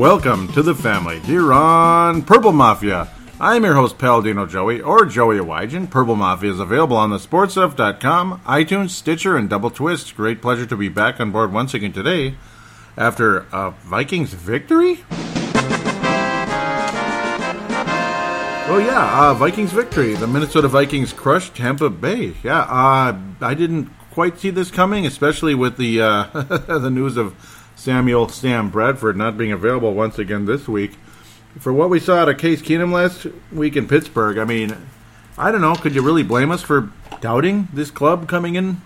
Welcome to the family here on Purple Mafia. I'm your host, Paladino Joey, or Joey Awajan. Purple Mafia is available on the sportstuff.com, iTunes, Stitcher, and Double Twist. Great pleasure to be back on board once again today after a Vikings victory. Oh yeah, uh, Vikings victory. The Minnesota Vikings crushed Tampa Bay. Yeah, uh, I didn't quite see this coming, especially with the uh, the news of Samuel Sam Bradford not being available once again this week. For what we saw at a Case Keenum last week in Pittsburgh, I mean, I don't know. Could you really blame us for doubting this club coming in?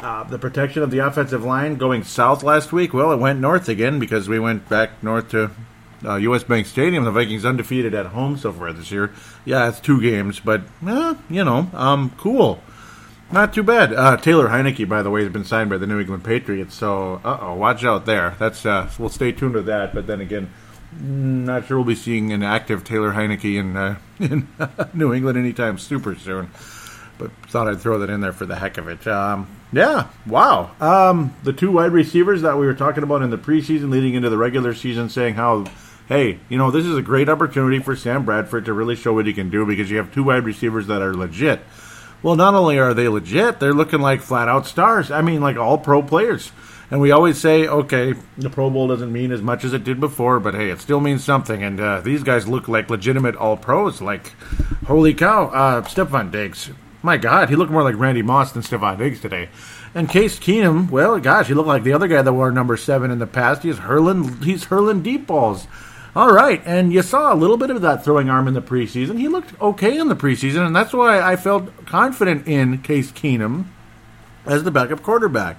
Uh, the protection of the offensive line going south last week. Well, it went north again because we went back north to uh, U.S. Bank Stadium. The Vikings undefeated at home so far this year. Yeah, it's two games, but eh, you know, um, cool. Not too bad. Uh, Taylor Heinicke, by the way, has been signed by the New England Patriots. So, oh, watch out there. That's uh, we'll stay tuned to that. But then again, not sure we'll be seeing an active Taylor Heinicke in, uh, in New England anytime super soon. But thought I'd throw that in there for the heck of it. Um, yeah, wow. Um, the two wide receivers that we were talking about in the preseason, leading into the regular season, saying how hey, you know, this is a great opportunity for Sam Bradford to really show what he can do because you have two wide receivers that are legit. Well, not only are they legit, they're looking like flat out stars. I mean, like all pro players. And we always say, okay, the Pro Bowl doesn't mean as much as it did before, but hey, it still means something. And uh, these guys look like legitimate all pros. Like, holy cow, uh, Stefon Diggs. My God, he looked more like Randy Moss than Stefon Diggs today. And Case Keenum, well, gosh, he looked like the other guy that wore number seven in the past. He's hurling, he's hurling deep balls. All right, and you saw a little bit of that throwing arm in the preseason. He looked okay in the preseason, and that's why I felt confident in Case Keenum as the backup quarterback.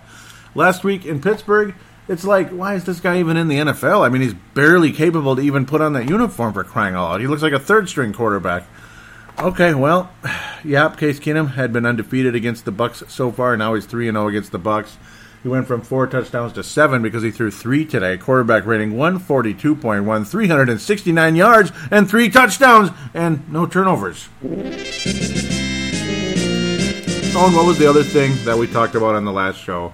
Last week in Pittsburgh, it's like, why is this guy even in the NFL? I mean, he's barely capable to even put on that uniform for crying out loud. He looks like a third string quarterback. Okay, well, yep, Case Keenum had been undefeated against the Bucks so far. Now he's 3 0 against the Bucks. He went from four touchdowns to seven because he threw three today. Quarterback rating 142.1, 369 yards, and three touchdowns, and no turnovers. Oh, and what was the other thing that we talked about on the last show?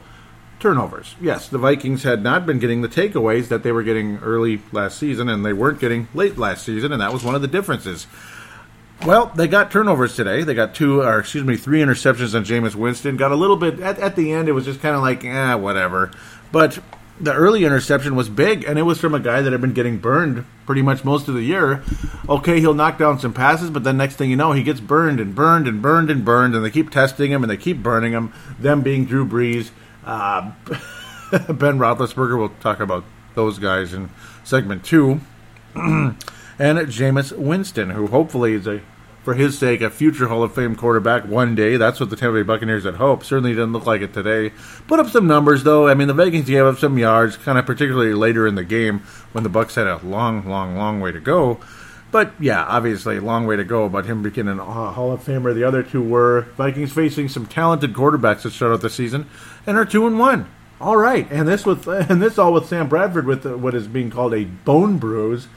Turnovers. Yes, the Vikings had not been getting the takeaways that they were getting early last season, and they weren't getting late last season, and that was one of the differences. Well, they got turnovers today. They got two, or excuse me, three interceptions on Jameis Winston. Got a little bit at, at the end. It was just kind of like, eh, whatever. But the early interception was big, and it was from a guy that had been getting burned pretty much most of the year. Okay, he'll knock down some passes, but then next thing you know, he gets burned and burned and burned and burned, and they keep testing him and they keep burning him. Them being Drew Brees, uh, Ben Roethlisberger. We'll talk about those guys in segment two. and Jameis Winston, who hopefully is a for his sake, a future Hall of Fame quarterback one day. That's what the Tampa Bay Buccaneers had hoped. Certainly didn't look like it today. Put up some numbers though. I mean, the Vikings gave up some yards, kind of particularly later in the game when the Bucks had a long, long, long way to go. But yeah, obviously, a long way to go. But him becoming a Hall of Famer, the other two were Vikings facing some talented quarterbacks to start out the season, and are two and one. All right, and this with and this all with Sam Bradford with what is being called a bone bruise,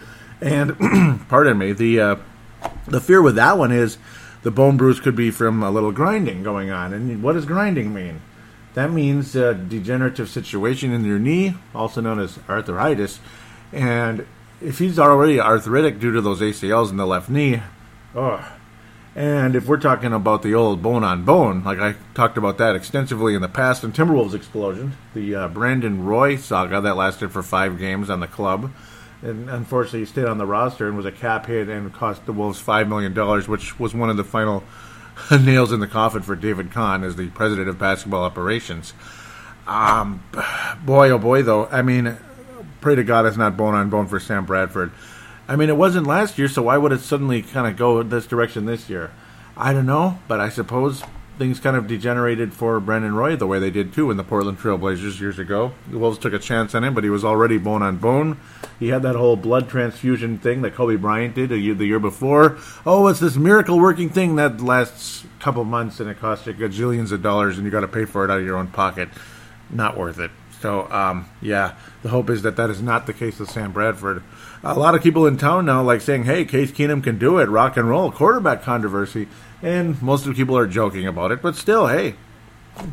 and pardon me, the uh, the fear with that one is the bone bruise could be from a little grinding going on. And what does grinding mean? That means a degenerative situation in your knee, also known as arthritis. And if he's already arthritic due to those ACLs in the left knee, oh. And if we're talking about the old bone on bone, like I talked about that extensively in the past in Timberwolves explosion, the uh, Brandon Roy saga that lasted for five games on the club. And unfortunately, he stayed on the roster and was a cap hit and cost the Wolves $5 million, which was one of the final nails in the coffin for David Kahn as the president of basketball operations. Um, boy, oh boy, though. I mean, pray to God it's not bone on bone for Sam Bradford. I mean, it wasn't last year, so why would it suddenly kind of go this direction this year? I don't know, but I suppose things kind of degenerated for Brandon Roy the way they did too in the Portland Trailblazers years ago. The Wolves took a chance on him, but he was already bone on bone. He had that whole blood transfusion thing that Kobe Bryant did year, the year before. Oh, it's this miracle working thing that lasts a couple months and it costs you gajillions of dollars and you got to pay for it out of your own pocket. Not worth it. So, um, yeah, the hope is that that is not the case with Sam Bradford. A lot of people in town now like saying, "Hey, Case Keenum can do it." Rock and roll quarterback controversy and most of the people are joking about it, but still, hey,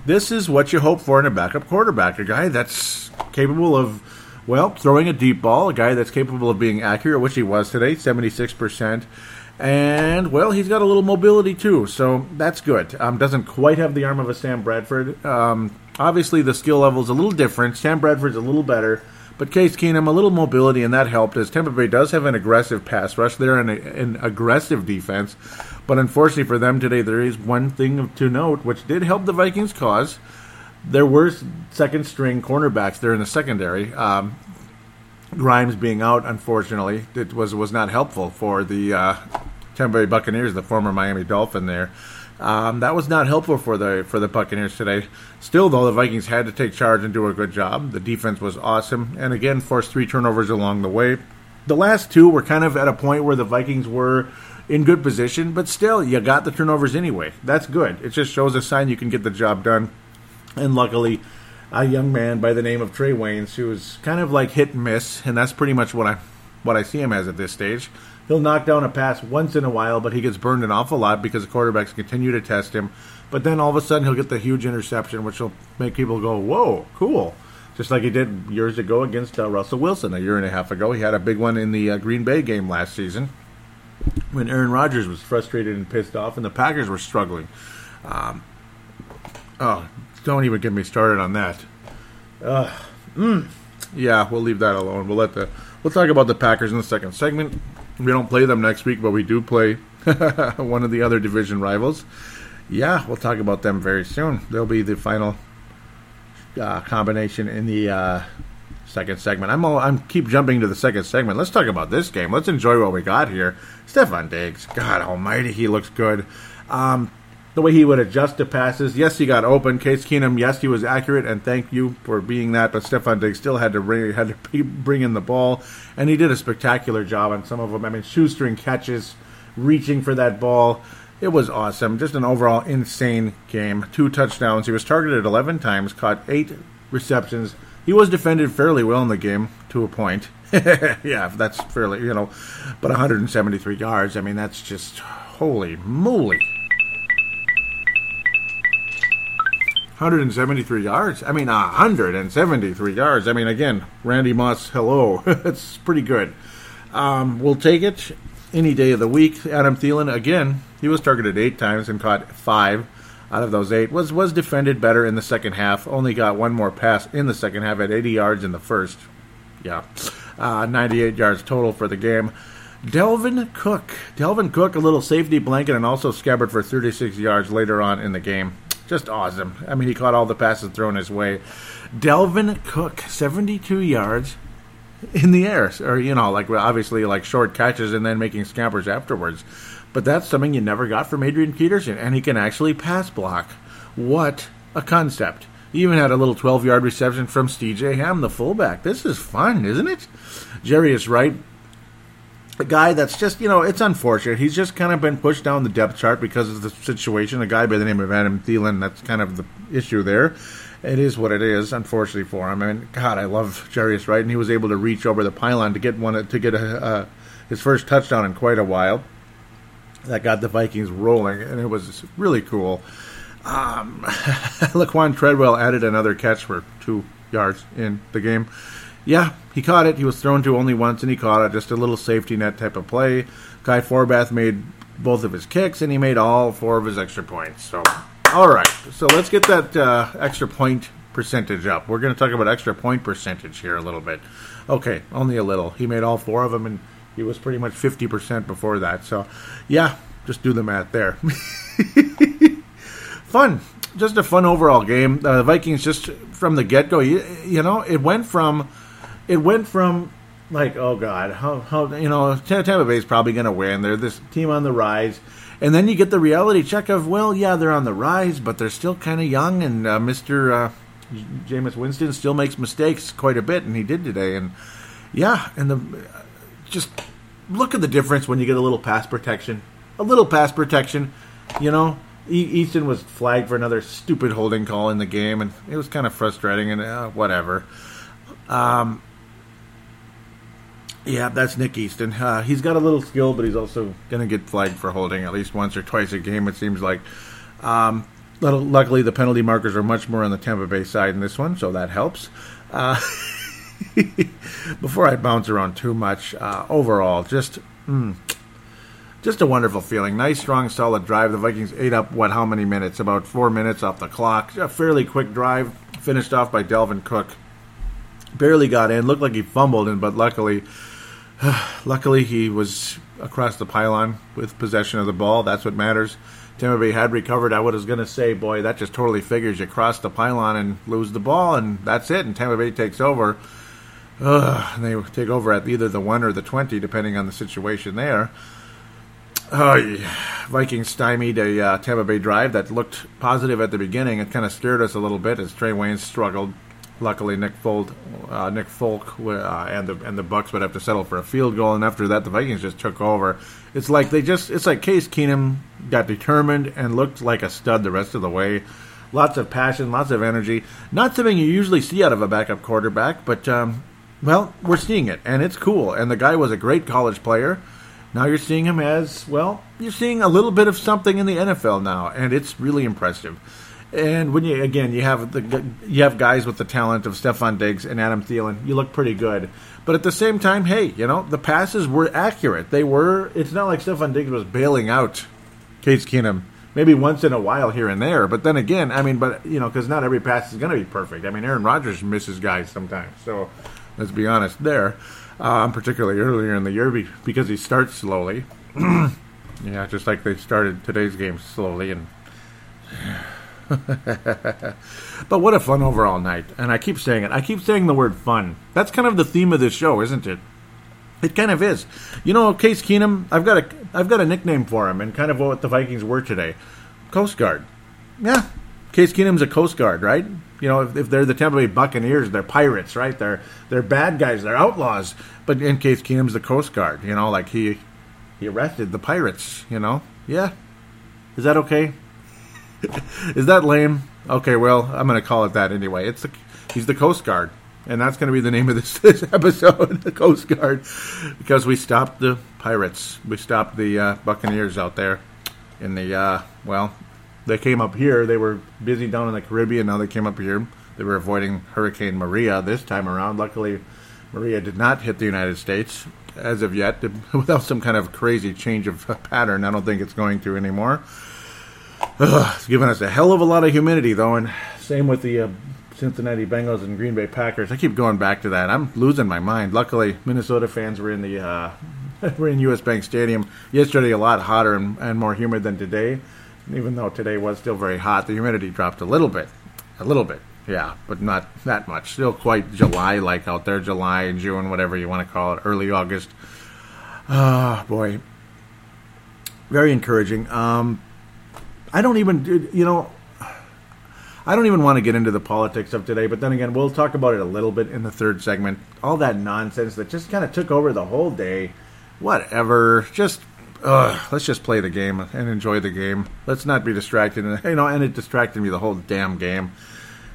this is what you hope for in a backup quarterback. A guy that's capable of, well, throwing a deep ball, a guy that's capable of being accurate, which he was today, 76%. And, well, he's got a little mobility too, so that's good. Um, doesn't quite have the arm of a Sam Bradford. Um, obviously, the skill level is a little different. Sam Bradford's a little better. But Case Keenum, a little mobility, and that helped as Tampa Bay does have an aggressive pass rush. They're an, an aggressive defense. But unfortunately for them today, there is one thing to note, which did help the Vikings' cause. There were second string cornerbacks there in the secondary. Um, Grimes being out, unfortunately, it was was not helpful for the uh, Tampa Bay Buccaneers, the former Miami Dolphin there. Um, that was not helpful for the for the Buccaneers today. Still, though, the Vikings had to take charge and do a good job. The defense was awesome, and again forced three turnovers along the way. The last two were kind of at a point where the Vikings were in good position, but still, you got the turnovers anyway. That's good. It just shows a sign you can get the job done. And luckily, a young man by the name of Trae Waynes, who is kind of like hit and miss, and that's pretty much what I what I see him as at this stage. He'll knock down a pass once in a while, but he gets burned an awful lot because the quarterbacks continue to test him. But then all of a sudden he'll get the huge interception, which will make people go, "Whoa, cool!" Just like he did years ago against uh, Russell Wilson a year and a half ago. He had a big one in the uh, Green Bay game last season when Aaron Rodgers was frustrated and pissed off, and the Packers were struggling. Um, oh, don't even get me started on that. Uh, mm, yeah, we'll leave that alone. We'll let the we'll talk about the Packers in the second segment. We don't play them next week, but we do play one of the other division rivals. Yeah, we'll talk about them very soon. They'll be the final uh, combination in the uh, second segment. I'm all, I'm keep jumping to the second segment. Let's talk about this game. Let's enjoy what we got here. Stefon Diggs, God Almighty, he looks good. Um, the way he would adjust to passes. Yes, he got open. Case Keenum, yes, he was accurate, and thank you for being that. But Stefon Diggs still had to bring, had to bring in the ball, and he did a spectacular job on some of them. I mean, shoestring catches, reaching for that ball. It was awesome. Just an overall insane game. Two touchdowns. He was targeted 11 times, caught eight receptions, he was defended fairly well in the game to a point. yeah, that's fairly, you know, but 173 yards. I mean, that's just holy moly. 173 yards. I mean, 173 yards. I mean, again, Randy Moss, hello. it's pretty good. Um, we'll take it any day of the week. Adam Thielen, again, he was targeted eight times and caught five out of those eight. Was was defended better in the second half. Only got one more pass in the second half at 80 yards in the first. Yeah, uh, 98 yards total for the game. Dalvin Cook, Dalvin Cook, a little safety blanket, and also scabbard for 36 yards later on in the game. Just awesome. I mean, he caught all the passes thrown his way. Dalvin Cook, 72 yards in the air, or you know, like obviously like short catches and then making scampers afterwards. But that's something you never got from Adrian Peterson, and he can actually pass block. What a concept. He even had a little 12 yard reception from CJ Ham, the fullback. This is fun, isn't it? Jarius Wright, a guy that's just, you know, it's unfortunate. He's just kind of been pushed down the depth chart because of the situation. A guy by the name of Adam Thielen, that's kind of the issue there. It is what it is, unfortunately for him. I mean, God, I love Jarius Wright, and he was able to reach over the pylon to get one to get a, his first touchdown in quite a while. that got the Vikings rolling, and it was really cool. Um, Laquan Treadwell added another catch for two yards in the game. Yeah, he caught it. He was thrown to only once, and he caught it. Just a little safety net type of play. Kai Forbath made both of his kicks, and he made all four of his extra points. So, all right. So let's get that uh, extra point percentage up. We're going to talk about extra point percentage here a little bit. Okay, only a little. He made all four of them, and he was pretty much 50% before that. So, yeah, just do the math there. fun. Just a fun overall game. Uh, the Vikings just from the get go, you, you know, it went from it went from like, oh god, how, how you know, Tampa Bay is probably going to win. They're this team on the rise, and then you get the reality check of, well, yeah, they're on the rise, but they're still kind of young, and uh, Mister uh, Jameis Winston still makes mistakes quite a bit, and he did today, and yeah, and the just look at the difference when you get a little pass protection, a little pass protection, you know. Easton was flagged for another stupid holding call in the game, and it was kind of frustrating. And uh, whatever. Um, yeah, that's Nick Easton. Uh, he's got a little skill, but he's also going to get flagged for holding at least once or twice a game. It seems like. Um, luckily, the penalty markers are much more on the Tampa Bay side in this one, so that helps. Uh, before I bounce around too much, uh, overall, just mm, just a wonderful feeling. Nice, strong, solid drive. The Vikings ate up what? How many minutes? About four minutes off the clock. A fairly quick drive, finished off by Dalvin Cook. Barely got in. Looked like he fumbled in, but luckily, luckily he was across the pylon with possession of the ball. That's what matters. Tampa Bay had recovered. I was going to say, boy, that just totally figures you cross the pylon and lose the ball, and that's it. And Tampa Bay takes over. Ugh, and they take over at either the one or the twenty, depending on the situation there. Oh. Vikings stymied a uh, Tampa Bay drive that looked positive at the beginning. It kind of scared us a little bit as Trae Wayne struggled. Luckily, Nick Folk, uh, Nick Folk, uh, and the and the Bucks would have to settle for a field goal, and after that, the Vikings just took over. It's like they just it's like Case Keenum got determined and looked like a stud the rest of the way. Lots of passion, lots of energy. Not something you usually see out of a backup quarterback, but um, well, we're seeing it, and it's cool. And the guy was a great college player. Now you're seeing him as well. You're seeing a little bit of something in the NFL now, and it's really impressive. And when you again you have the you have guys with the talent of Stefon Diggs and Adam Thielen, you look pretty good. But at the same time, hey, you know the passes were accurate. They were. It's not like Stefon Diggs was bailing out Case Keenum maybe once in a while here and there. But then again, I mean, but you know, because not every pass is going to be perfect. I mean, Aaron Rodgers misses guys sometimes. So let's be honest there um, particularly earlier in the year because he starts slowly. yeah, just like they started today's game slowly and. but what a fun overall night. And I keep saying it. I keep saying the word fun. That's kind of the theme of this show, isn't it? It kind of is. You know, Case Keenum, I've got a I've got a nickname for him and kind of what the Vikings were today. Coast Guard. Yeah. Case Keenum's a Coast Guard, right? you know, if, if, they're the Tampa Bay Buccaneers, they're pirates, right? They're they're bad guys, they're outlaws. But in Case Keenum's the Coast Guard, you know, like he he arrested the pirates, you know. Yeah, is that okay? is that lame? Okay, well, I'm going to call it that anyway. It's the, he's the Coast Guard, and that's going to be the name of this, this episode, the Coast Guard, because we stopped the pirates, we stopped the uh, Buccaneers out there in the uh, well they came up here. They were busy down in the Caribbean. Now they came up here. They were avoiding Hurricane Maria this time around. Luckily, Maria did not hit the United States as of yet, without some kind of crazy change of pattern. I don't think it's going to anymore. Ugh, it's given us a hell of a lot of humidity, though, and same with the uh, Cincinnati Bengals and Green Bay Packers. I keep going back to that. I'm losing my mind. Luckily, Minnesota fans were in the uh, were in U.S. Bank Stadium yesterday. A lot hotter and, and more humid than today even though today was still very hot, the humidity dropped a little bit. A little bit, yeah, but not that much. Still quite July like out there, July, June, whatever you want to call it, early August. Ah, oh, boy. Very encouraging. Um, I don't even, you know, I don't even want to get into the politics of today, but then again, we'll talk about it a little bit in the third segment. All that nonsense that just kind of took over the whole day. Whatever. Just Ugh, let's just play the game and enjoy the game. Let's not be distracted. You know, and it distracted me the whole damn game.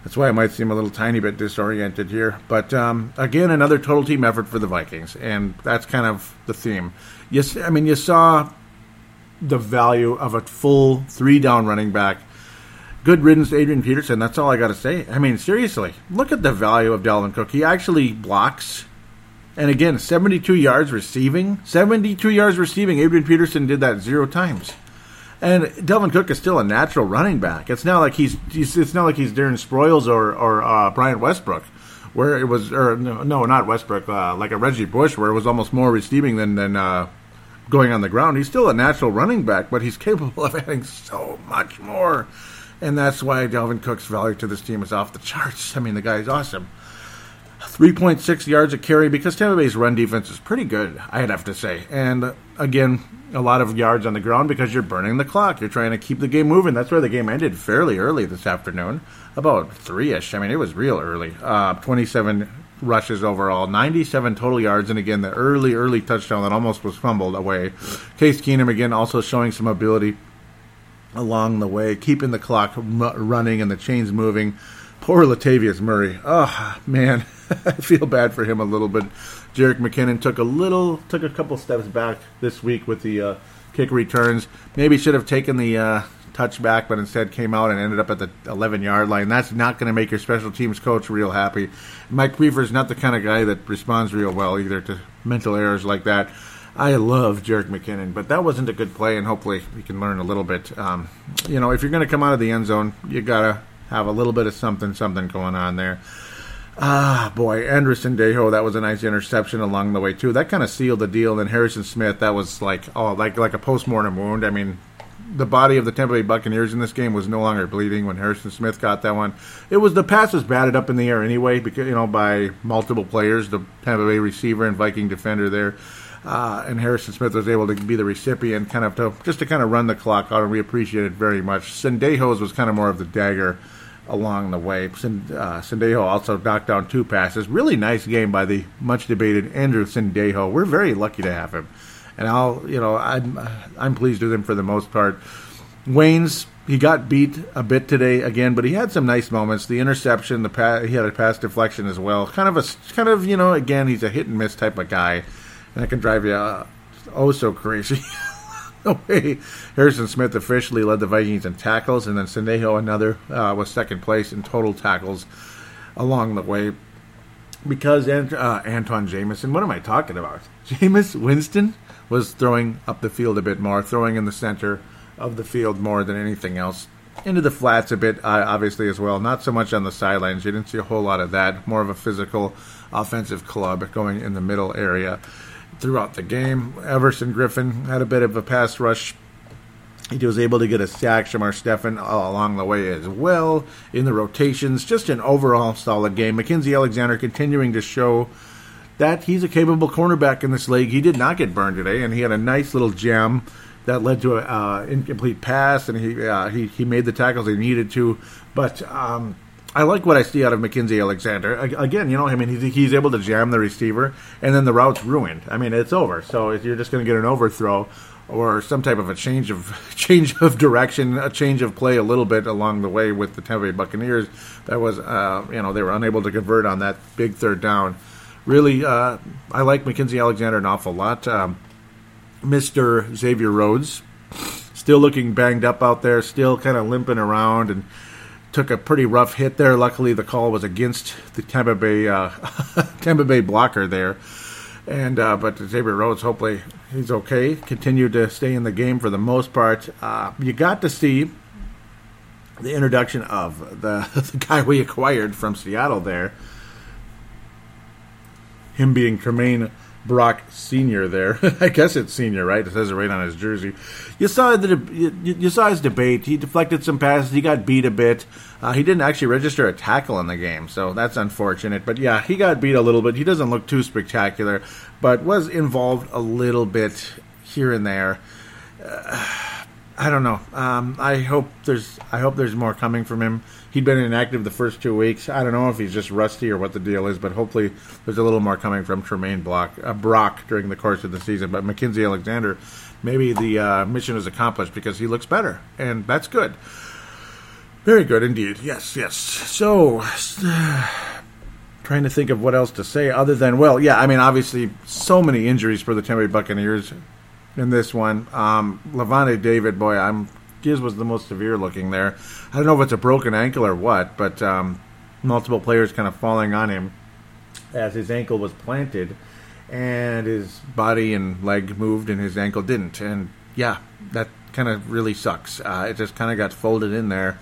That's why I might seem a little tiny bit disoriented here. But um, again, another total team effort for the Vikings, and that's kind of the theme. Yes, I mean you saw the value of a full three down running back. Good riddance to Adrian Peterson. That's all I got to say. I mean, seriously, look at the value of Dalvin Cook. He actually blocks. And again, 72 yards receiving. 72 yards receiving. Adrian Peterson did that zero times. And Dalvin Cook is still a natural running back. It's not like he's, he's it's not like he's Darren Sproles or or uh, Brian Westbrook, where it was or no, no not Westbrook, uh, like a Reggie Bush, where it was almost more receiving than than uh, going on the ground. He's still a natural running back, but he's capable of adding so much more. And that's why Dalvin Cook's value to this team is off the charts. I mean, the guy's awesome. 3.6 yards a carry because Tampa Bay's run defense is pretty good, I'd have to say. And again, a lot of yards on the ground because you're burning the clock. You're trying to keep the game moving. That's why the game ended fairly early this afternoon, about three ish. I mean, it was real early. Uh, 27 rushes overall, 97 total yards, and again, the early, early touchdown that almost was fumbled away. Case Keenum, again, also showing some ability along the way, keeping the clock running and the chains moving. Poor Latavius Murray. Oh, man. I feel bad for him a little bit. Jerick McKinnon took a little, took a couple steps back this week with the uh, kick returns. Maybe should have taken the uh, touchback, but instead came out and ended up at the 11 yard line. That's not going to make your special teams coach real happy. Mike Priefer is not the kind of guy that responds real well either to mental errors like that. I love Jerick McKinnon, but that wasn't a good play, and hopefully we can learn a little bit. Um, you know, if you're going to come out of the end zone, you got to have a little bit of something, something going on there. Ah, boy, Andrew Sendejo, that was a nice interception along the way too. That kind of sealed the deal. And Harrison Smith, that was like oh, like like a postmortem wound. I mean, the body of the Tampa Bay Buccaneers in this game was no longer bleeding when Harrison Smith got that one. It was the pass was batted up in the air anyway, because you know by multiple players, the Tampa Bay receiver and Viking defender there. Uh, and Harrison Smith was able to be the recipient, kind of to just to kind of run the clock out, and we appreciate it very much. Sendejo's was kind of more of the dagger along the way. Uh, Sendejo also knocked down two passes. Really nice game by the much debated Andrew Sendejo. We're very lucky to have him, and I'll you know I'm I'm pleased with him for the most part. Waynes he got beat a bit today again, but he had some nice moments. The interception, the he had a pass deflection as well. Kind of a kind of you know again he's a hit and miss type of guy, and that can drive you uh, oh so crazy. way Harrison Smith officially led the Vikings in tackles, and then Sendejo another uh, was second place in total tackles along the way. Because uh, Antawn Jamison, what am I talking about? Jameis Winston was throwing up the field a bit more, throwing in the center of the field more than anything else. Into the flats a bit, uh, obviously, as well. Not so much on the sidelines. You didn't see a whole lot of that. More of a physical offensive club going in the middle area throughout the game. Everson Griffen had a bit of a pass rush. He was able to get a sack. Shamar Stephen along the way as well in the rotations. Just an overall solid game. Mackensie Alexander continuing to show that he's a capable cornerback in this league. He did not get burned today, and he had a nice little jam that led to an uh, incomplete pass, and he, uh, he he made the tackles he needed to. But um, I like what I see out of Mackensie Alexander. Again, you know, I mean, he's, he's able to jam the receiver, and then the route's ruined. I mean, it's over. So you're just going to get an overthrow or some type of a change of change of direction, a change of play a little bit along the way with the Tampa Bay Buccaneers. That was, uh, you know, they were unable to convert on that big third down. Really, uh, I like Mackensie Alexander an awful lot. Um, Mr. Xavier Rhodes, still looking banged up out there, still kind of limping around and took a pretty rough hit there. Luckily, the call was against the Tampa Bay uh, Tampa Bay blocker there, and uh, but Xavier Rhodes, hopefully he's okay. Continued to stay in the game for the most part. Uh, you got to see the introduction of the the guy we acquired from Seattle there. Him being Tramaine Brock Senior there. I guess it's Senior, right? It says it right on his jersey. You saw the you, you saw his debate. He deflected some passes. He got beat a bit. Uh, he didn't actually register a tackle in the game, so that's unfortunate. But yeah, he got beat a little bit. He doesn't look too spectacular, but was involved a little bit here and there. Uh, I don't know. Um, I hope there's I hope there's more coming from him he'd been inactive the first two weeks. I don't know if he's just rusty or what the deal is, but hopefully there's a little more coming from Tramaine Block, uh, Brock during the course of the season. But Mackensie Alexander, maybe the uh, mission is accomplished because he looks better, and that's good. Very good indeed. Yes, yes. So, uh, trying to think of what else to say other than, well, yeah, I mean, obviously, so many injuries for the Tampa Bay Buccaneers in this one. Um, Lavonte David, boy, I'm his was the most severe looking there. I don't know if it's a broken ankle or what, but um, multiple players kind of falling on him as his ankle was planted, and his body and leg moved, and his ankle didn't. And yeah, that kind of really sucks. Uh, it just kind of got folded in there.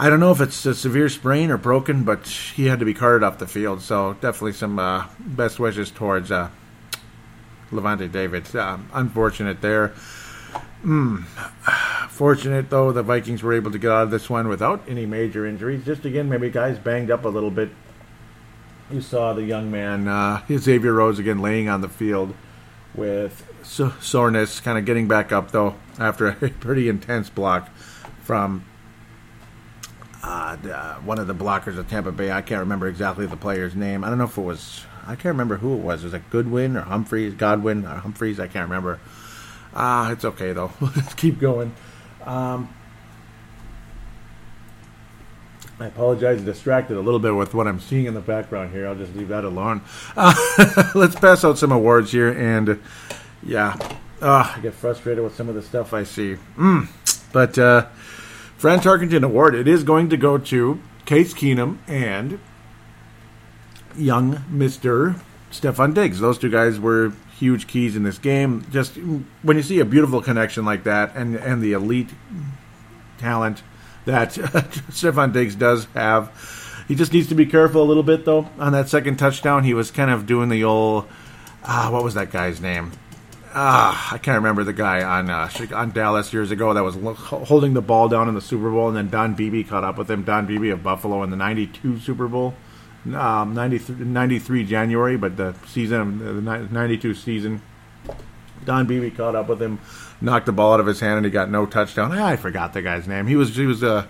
I don't know if it's a severe sprain or broken, but he had to be carted off the field. So definitely some uh, best wishes towards uh, Lavonte David. Uh, unfortunate there. Mm. Fortunate though, the Vikings were able to get out of this one without any major injuries. Just again, maybe guys banged up a little bit. You saw the young man, uh, Xavier Rhodes, again laying on the field with so- soreness, kind of getting back up though after a pretty intense block from uh, uh, one of the blockers of Tampa Bay. I can't remember exactly the player's name. I don't know if it was. I can't remember who it was. Was it Goodwin or Humphries? Godwin or Humphries? I can't remember. Ah, it's okay though. Let's keep going. Um, I apologize, distracted a little bit with what I'm seeing in the background here. I'll just leave that alone. Uh, let's pass out some awards here, and yeah, uh, I get frustrated with some of the stuff I see. Mm. But uh, Fran Tarkenton Award, it is going to go to Case Keenum and young Mister Stefon Diggs. Those two guys were huge keys in this game. Just when you see a beautiful connection like that and, and the elite talent that Stefon Diggs does have, he just needs to be careful a little bit, though. On that second touchdown, he was kind of doing the old, ah, what was that guy's name? Ah, I can't remember the guy on uh, on Dallas years ago that was holding the ball down in the Super Bowl, and then Don Beebe caught up with him. Don Beebe of Buffalo in the '92 Super Bowl um, 93, 93 January, but the season, the 92 season, Don Beebe caught up with him, knocked the ball out of his hand, and he got no touchdown. I forgot the guy's name. He was he was a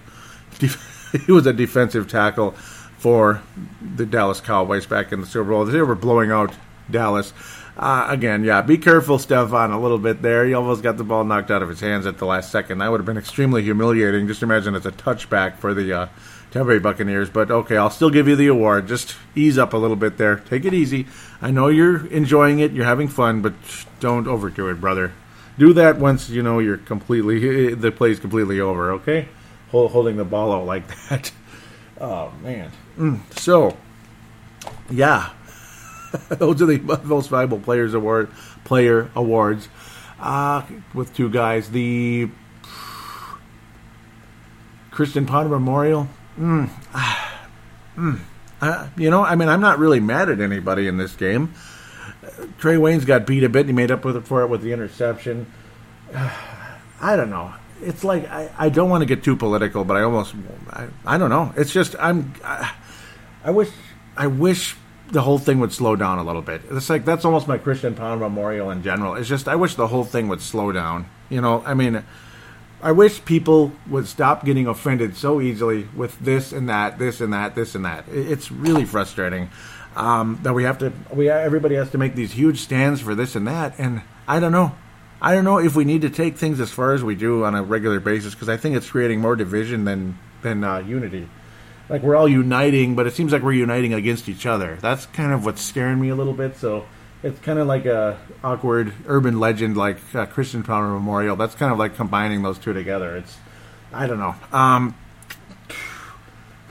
he was a defensive tackle for the Dallas Cowboys back in the Super Bowl. They were blowing out Dallas. Uh, again, yeah, be careful, Stefon, a little bit there. He almost got the ball knocked out of his hands at the last second. That would have been extremely humiliating. Just imagine it's a touchback for the uh, Tampa Bay Buccaneers. But okay, I'll still give you the award. Just ease up a little bit there. Take it easy. I know you're enjoying it. You're having fun, but don't overdo it, brother. Do that once you know you're completely the play's completely over. Okay, holding the ball out like that. Oh man. Mm. So, yeah, those are the most valuable players award player awards uh, with two guys. The Christian Ponder Memorial Mm, mm, uh, you know, I mean, I'm not really mad at anybody in this game. Uh, Trae Waynes got beat a bit. He made up with it for it with the interception. Uh, I don't know. It's like I, I don't want to get too political, but I almost I, I don't know. It's just I'm I, I wish I wish the whole thing would slow down a little bit. It's like that's almost my Christian Ponder Memorial in general. It's just I wish the whole thing would slow down. You know, I mean I wish people would stop getting offended so easily with this and that, this and that, this and that. It's really frustrating um, that we have to. We everybody has to make these huge stands for this and that, and I don't know. I don't know if we need to take things as far as we do on a regular basis because I think it's creating more division than than uh, unity. Like we're all uniting, but it seems like we're uniting against each other. That's kind of what's scaring me a little bit. So it's kind of like a awkward urban legend like uh, Christian Ponder Memorial. That's kind of like combining those two together. It's I don't know. Um,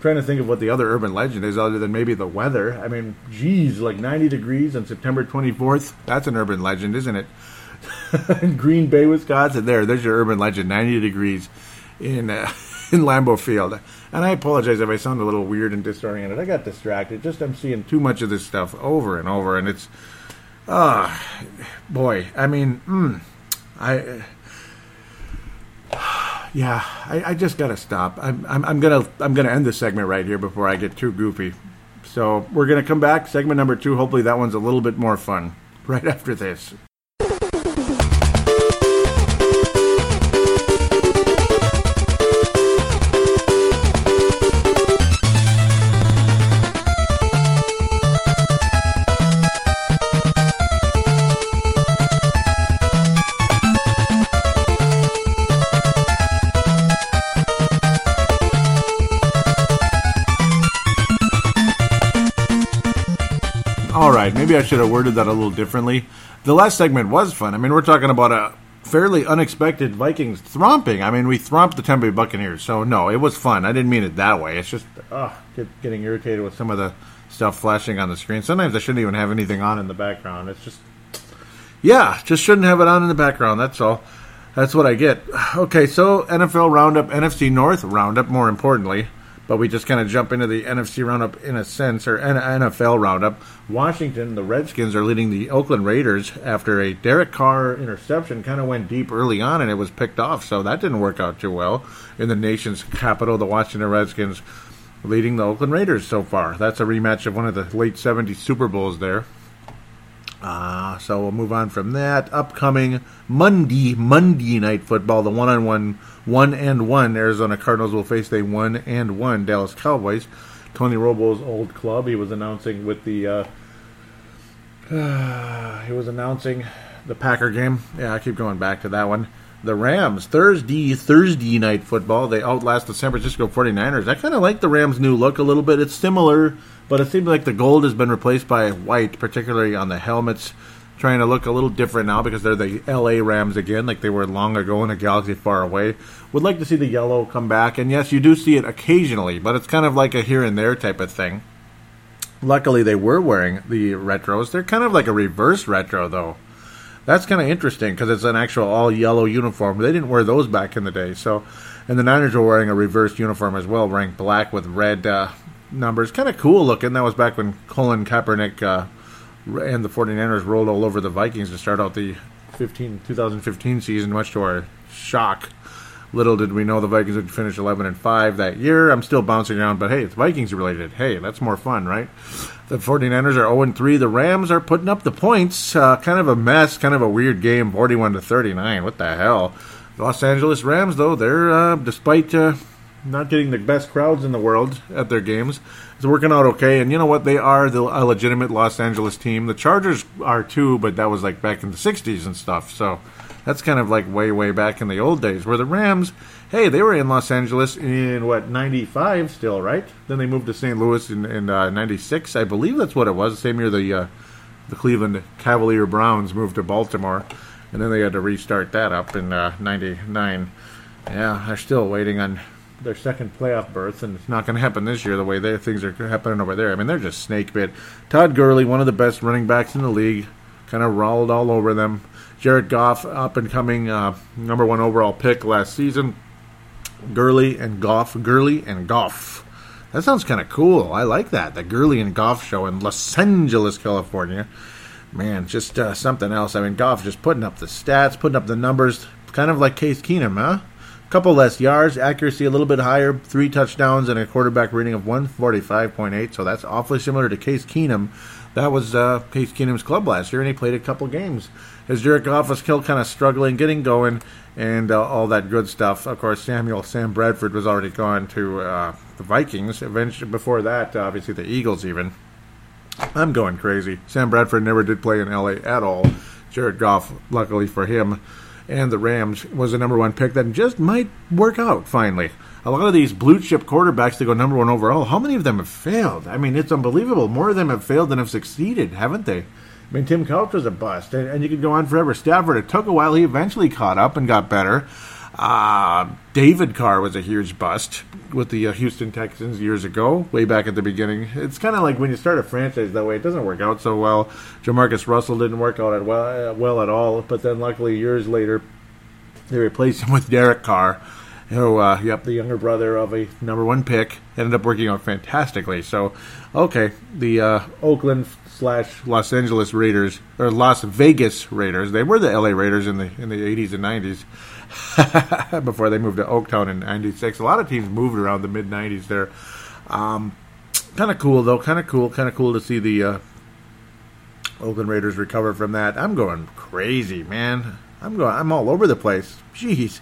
trying to think of what the other urban legend is other than maybe the weather. I mean, geez, like 90 degrees on September 24th. That's an urban legend, isn't it? Green Bay, Wisconsin. There, there's your urban legend. 90 degrees in uh, in Lambeau Field. And I apologize if I sound a little weird and disoriented. I got distracted. Just I'm seeing too much of this stuff over and over, and it's Ah, boy. I mean, mm, I. Yeah, I, I just gotta stop. I'm, I'm, I'm gonna I'm gonna end this segment right here before I get too goofy. So we're gonna come back, segment number two. Hopefully that one's a little bit more fun. Right after this. Maybe I should have worded that a little differently. The last segment was fun. I mean, we're talking about a fairly unexpected Vikings thromping. I mean, we thromped the Tampa Bay Buccaneers, so no, it was fun. I didn't mean it that way. It's just uh, get, getting irritated with some of the stuff flashing on the screen. Sometimes I shouldn't even have anything on in the background. It's just, yeah, just shouldn't have it on in the background. That's all. That's what I get. Okay, so NFL Roundup, NFC North Roundup, more importantly but we just kind of jump into the NFC roundup in a sense, or NFL roundup. Washington, the Redskins are leading the Oakland Raiders after a Derek Carr interception kind of went deep early on and it was picked off, so that didn't work out too well. In the nation's capital, the Washington Redskins leading the Oakland Raiders so far. That's a rematch of one of the late 70s Super Bowls there. Uh, so we'll move on from that. Upcoming Monday, Monday night football, the one on one one and one. Arizona Cardinals will face the one and one Dallas Cowboys. Tony Romo's old club. He was announcing with the. Uh, uh, he was announcing the Packer game. Yeah, I keep going back to that one. The Rams Thursday Thursday night football. They outlast the San Francisco 49ers. I kind of like the Rams' new look a little bit. It's similar, but it seems like the gold has been replaced by white, particularly on the helmets trying to look a little different now because they're the LA Rams again, like they were long ago in a galaxy far away. Would like to see the yellow come back, and yes, you do see it occasionally, but it's kind of like a here and there type of thing. Luckily, they were wearing the retros. They're kind of like a reverse retro, though. That's kind of interesting because it's an actual all yellow uniform. They didn't wear those back in the day, so. And the Niners were wearing a reverse uniform as well, wearing black with red uh, numbers. Kind of cool looking. That was back when Colin Kaepernick uh, and the 49ers rolled all over the Vikings to start out the 15, 2015 season, much to our shock. Little did we know the Vikings would finish 11 and 5 that year. I'm still bouncing around, but hey, it's Vikings related. Hey, that's more fun, right? The 49ers are 0 3. The Rams are putting up the points. Uh, kind of a mess, kind of a weird game, 41 to 39. What the hell? Los Angeles Rams, though, they're, uh, despite uh, not getting the best crowds in the world at their games, it's working out okay. And you know what? They are the, a legitimate Los Angeles team. The Chargers are too, but that was like back in the '60s and stuff. So that's kind of like way, way back in the old days. Where the Rams, hey, they were in Los Angeles in what '95 still, right? Then they moved to St. Louis in '96, uh, I believe that's what it was. The same year the uh, the Cleveland Cavalier Browns moved to Baltimore, and then they had to restart that up in '99. Uh, yeah, they're still waiting on their second playoff berth, and it's not going to happen this year the way they, things are happening over there. I mean, they're just snake bit. Todd Gurley, one of the best running backs in the league, kind of rolled all over them. Jared Goff, up and coming uh, number one overall pick last season. Gurley and Goff, Gurley and Goff. That sounds kind of cool. I like that. The Gurley and Goff show in Los Angeles, California. Man, just uh, something else. I mean, Goff just putting up the stats, putting up the numbers, kind of like Case Keenum, huh? Couple less yards, accuracy a little bit higher, three touchdowns, and a quarterback rating of 145.8. So that's awfully similar to Case Keenum. That was uh, Case Keenum's club last year, and he played a couple games. As Jared Goff was still kind of struggling, getting going, and uh, all that good stuff. Of course, Samuel Sam Bradford was already gone to uh, the Vikings. Eventually, before that, obviously the Eagles. Even I'm going crazy. Sam Bradford never did play in LA at all. Jared Goff, luckily for him, and the Rams was the number one pick that just might work out finally. A lot of these blue chip quarterbacks that go number one overall, how many of them have failed? I mean, it's unbelievable. More of them have failed than have succeeded, haven't they? I mean, Tim Couch was a bust, and, and you could go on forever. Stafford, it took a while. He eventually caught up and got better. Uh, David Carr was a huge bust with the uh, Houston Texans years ago, way back at the beginning. It's kind of like when you start a franchise that way, it doesn't work out so well. Jamarcus Russell didn't work out at well, uh, well at all, but then luckily years later, they replaced him with Derek Carr, who, uh, yep, the younger brother of a number one pick, ended up working out fantastically. So, okay, the uh, Oakland slash Los Angeles Raiders or Las Vegas Raiders. They were the LA Raiders in the in the 80s and 90s. before they moved to Oaktown in '96. A lot of teams moved around the mid '90s there. Um, kind of cool though. Kind of cool. Kind of cool to see the uh, Oakland Raiders recover from that. I'm going crazy, man. I'm going. I'm all over the place. Jeez.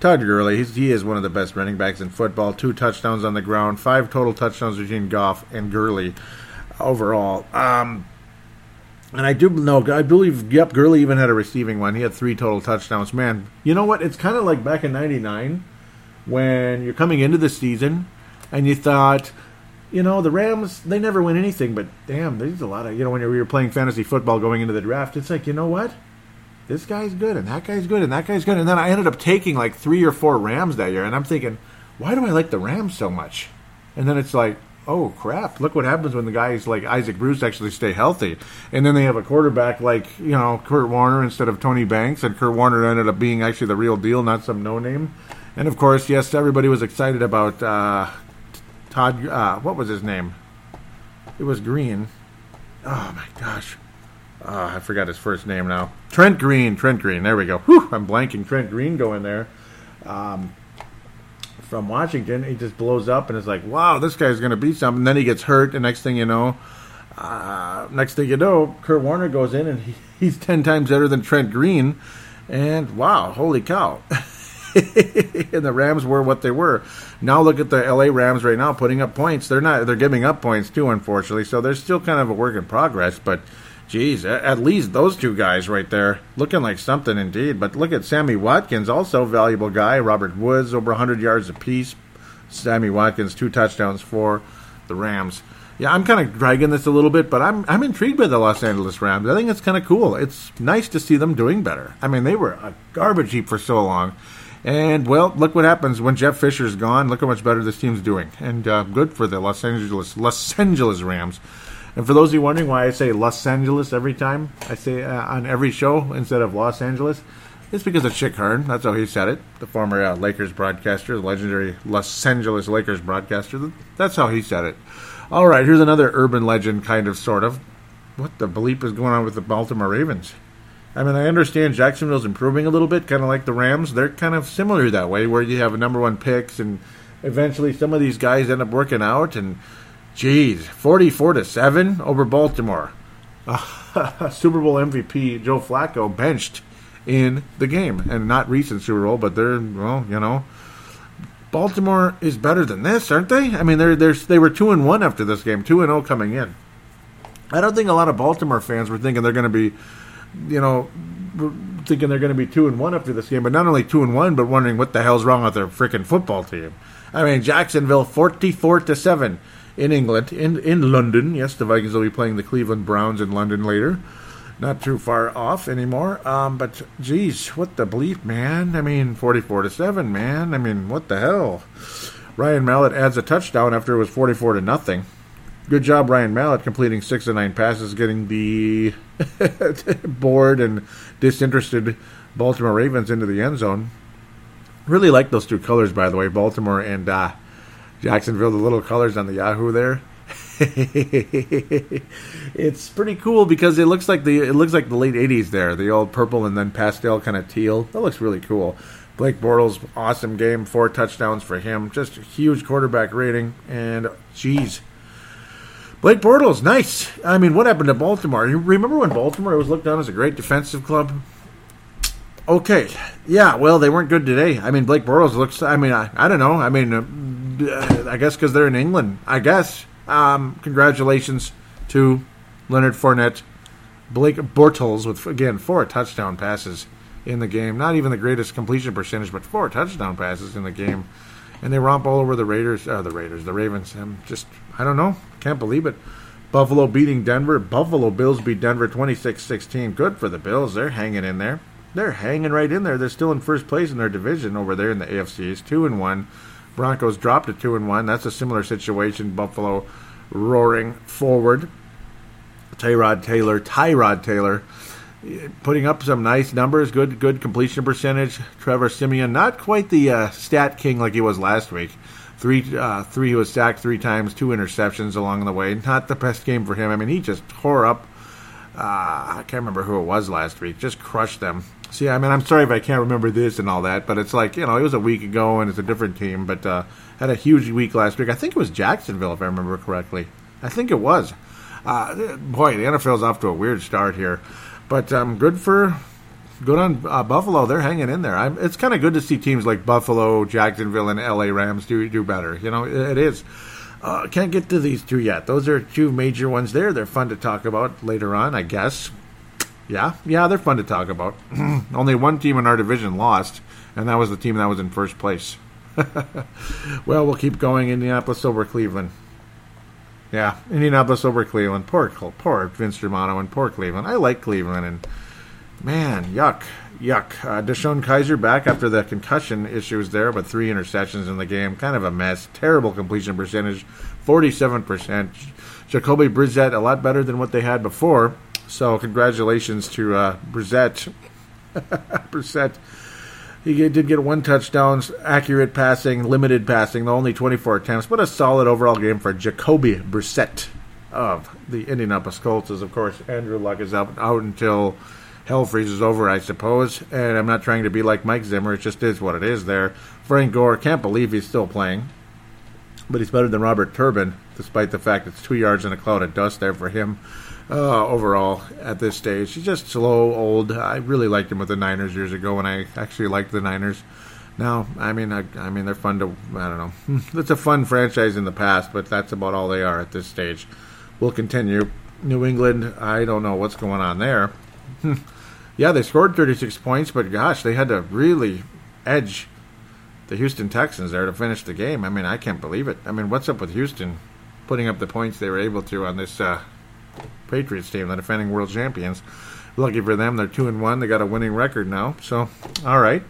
Todd Gurley, he is one of the best running backs in football. Two touchdowns on the ground, five total touchdowns between Goff and Gurley overall. Um, and I do know, I believe, yep, Gurley even had a receiving one. He had three total touchdowns. Man, you know what? It's kind of like back in '99 when you're coming into the season and you thought, you know, the Rams, they never win anything, but damn, there's a lot of, you know, when you're, you're playing fantasy football going into the draft, it's like, you know what? This guy's good, and that guy's good, and that guy's good. And then I ended up taking like three or four Rams that year, and I'm thinking, why do I like the Rams so much? And then it's like, oh crap, look what happens when the guys like Isaac Bruce actually stay healthy. And then they have a quarterback like, you know, Kurt Warner instead of Tony Banks, and Kurt Warner ended up being actually the real deal, not some no name. And of course, yes, everybody was excited about uh, Todd, uh, what was his name? It was Green. Oh my gosh. Uh, I forgot his first name now. Trent Green. Trent Green. There we go. Whew, I'm blanking. Trent Green going there. Um, from Washington, he just blows up and is like, wow, this guy's going to be something. then he gets hurt, and next thing you know, uh, next thing you know, Kurt Warner goes in and he, he's 10 times better than Trent Green. And wow, holy cow. and the Rams were what they were. Now look at the LA Rams right now putting up points. They're not they're giving up points too, unfortunately. So they're still kind of a work in progress, but geez, at least those two guys right there looking like something indeed. But look at Sammy Watkins, also valuable guy. Robert Woods over 100 yards apiece. Sammy Watkins two touchdowns for the Rams. Yeah, I'm kind of dragging this a little bit, but I'm I'm intrigued by the Los Angeles Rams. I think it's kind of cool. It's nice to see them doing better. I mean, they were a garbage heap for so long, and well, look what happens when Jeff Fisher's gone. Look how much better this team's doing, and uh, good for the Los Angeles Los Angeles Rams. And for those of you wondering why I say Los Angeles every time I say uh, on every show instead of Los Angeles, it's because of Chick Hearn. That's how he said it. The former uh, Lakers broadcaster, the legendary Los Angeles Lakers broadcaster. That's how he said it. All right, here's another urban legend, kind of, sort of. What the bleep is going on with the Baltimore Ravens? I mean, I understand Jacksonville's improving a little bit, kind of like the Rams. They're kind of similar that way, where you have a number one picks, and eventually some of these guys end up working out. And geez, forty-four to seven over Baltimore. Super Bowl MVP Joe Flacco benched in the game, and not recent Super Bowl, but they're well, you know. Baltimore is better than this, aren't they? I mean, they're, they're they were two and one after this game, two and zero oh coming in. I don't think a lot of Baltimore fans were thinking they're going to be you know, thinking they're going to be two and one after this game, but not only two and one, but wondering what the hell's wrong with their freaking football team. I mean, Jacksonville forty-four to seven in England, in in London. Yes, the Vikings will be playing the Cleveland Browns in London later. Not too far off anymore. Um, but geez, what the bleep, man? I mean, forty-four to seven, man. I mean, what the hell? Ryan Mallett adds a touchdown after it was forty-four to nothing. Good job, Ryan Mallett, completing six of nine passes, getting the bored and disinterested Baltimore Ravens into the end zone. Really like those two colors, by the way, Baltimore and uh, Jacksonville. The little colors on the Yahoo there. it's pretty cool because it looks like the it looks like the late '80s there, the old purple and then pastel kind of teal. That looks really cool. Blake Bortles, awesome game, four touchdowns for him, just a huge quarterback rating, and geez, Blake Bortles, nice. I mean, what happened to Baltimore? You remember when Baltimore was looked on as a great defensive club? Okay, yeah. Well, they weren't good today. I mean, Blake Bortles looks. I mean, I, I don't know. I mean, uh, I guess because they're in England. I guess. Um, congratulations to Leonard Fournette, Blake Bortles with again four touchdown passes in the game. Not even the greatest completion percentage, but four touchdown passes in the game and they romp all over the Raiders, uh, the Raiders, the Ravens. I'm just, I don't know, can't believe it. Buffalo beating Denver. Buffalo Bills beat Denver 26-16. Good for the Bills. They're hanging in there. They're hanging right in there. They're still in first place in their division over there in the AFC. It's two and one. Broncos dropped to two and one. That's a similar situation. Buffalo roaring forward. Tyrod Taylor, Tyrod Taylor putting up some nice numbers, good good completion percentage. Trevor Siemian, not quite the uh, stat king like he was last week. Three, uh, three. He was sacked three times, two interceptions along the way. Not the best game for him. I mean, he just tore up. Uh, I can't remember who it was last week. Just crushed them. See, I mean, I'm sorry if I can't remember this and all that, but it's like you know, it was a week ago and it's a different team. But uh, had a huge week last week. I think it was Jacksonville, if I remember correctly. I think it was. Uh, boy, the NFL's off to a weird start here. But um, good for good on uh, Buffalo. They're hanging in there. I'm, it's kind of good to see teams like Buffalo, Jacksonville, and LA Rams do do better. You know, it, it is. Uh, can't get to these two yet. Those are two major ones there. They're fun to talk about later on, I guess. Yeah, yeah, they're fun to talk about. Only one team in our division lost, and that was the team that was in first place. well, we'll keep going. Indianapolis over Cleveland. Yeah, Indianapolis over Cleveland. Poor, poor Vince Germano and poor Cleveland. I like Cleveland, and man, yuck, yuck. Uh, DeShone Kizer back after the concussion issues there, but three interceptions in the game. Kind of a mess. Terrible completion percentage, 47%. Jacoby Brissett, a lot better than what they had before. So, congratulations to uh, Brissett. Brissett he did get one touchdown, accurate passing, limited passing, only 24 attempts, but a solid overall game for Jacoby Brissett of the Indianapolis Colts. As of course, Andrew Luck is out, out until hell freezes over, I suppose. And I'm not trying to be like Mike Zimmer; it just is what it is. There, Frank Gore can't believe he's still playing, but he's better than Robert Turbin, despite the fact it's two yards in a cloud of dust there for him uh, overall at this stage. He's just slow, old. I really liked him with the Niners years ago when I actually liked the Niners. Now, I mean, I, I mean, they're fun to. I don't know. It's a fun franchise in the past, but that's about all they are at this stage. We'll continue. New England, I don't know what's going on there. yeah, they scored 36 points, but gosh, they had to really edge the Houston Texans there to finish the game. I mean, I can't believe it. I mean, what's up with Houston putting up the points they were able to on this uh, Patriots team, the defending world champions. Lucky for them, they're two and one. They got a winning record now. So, all right.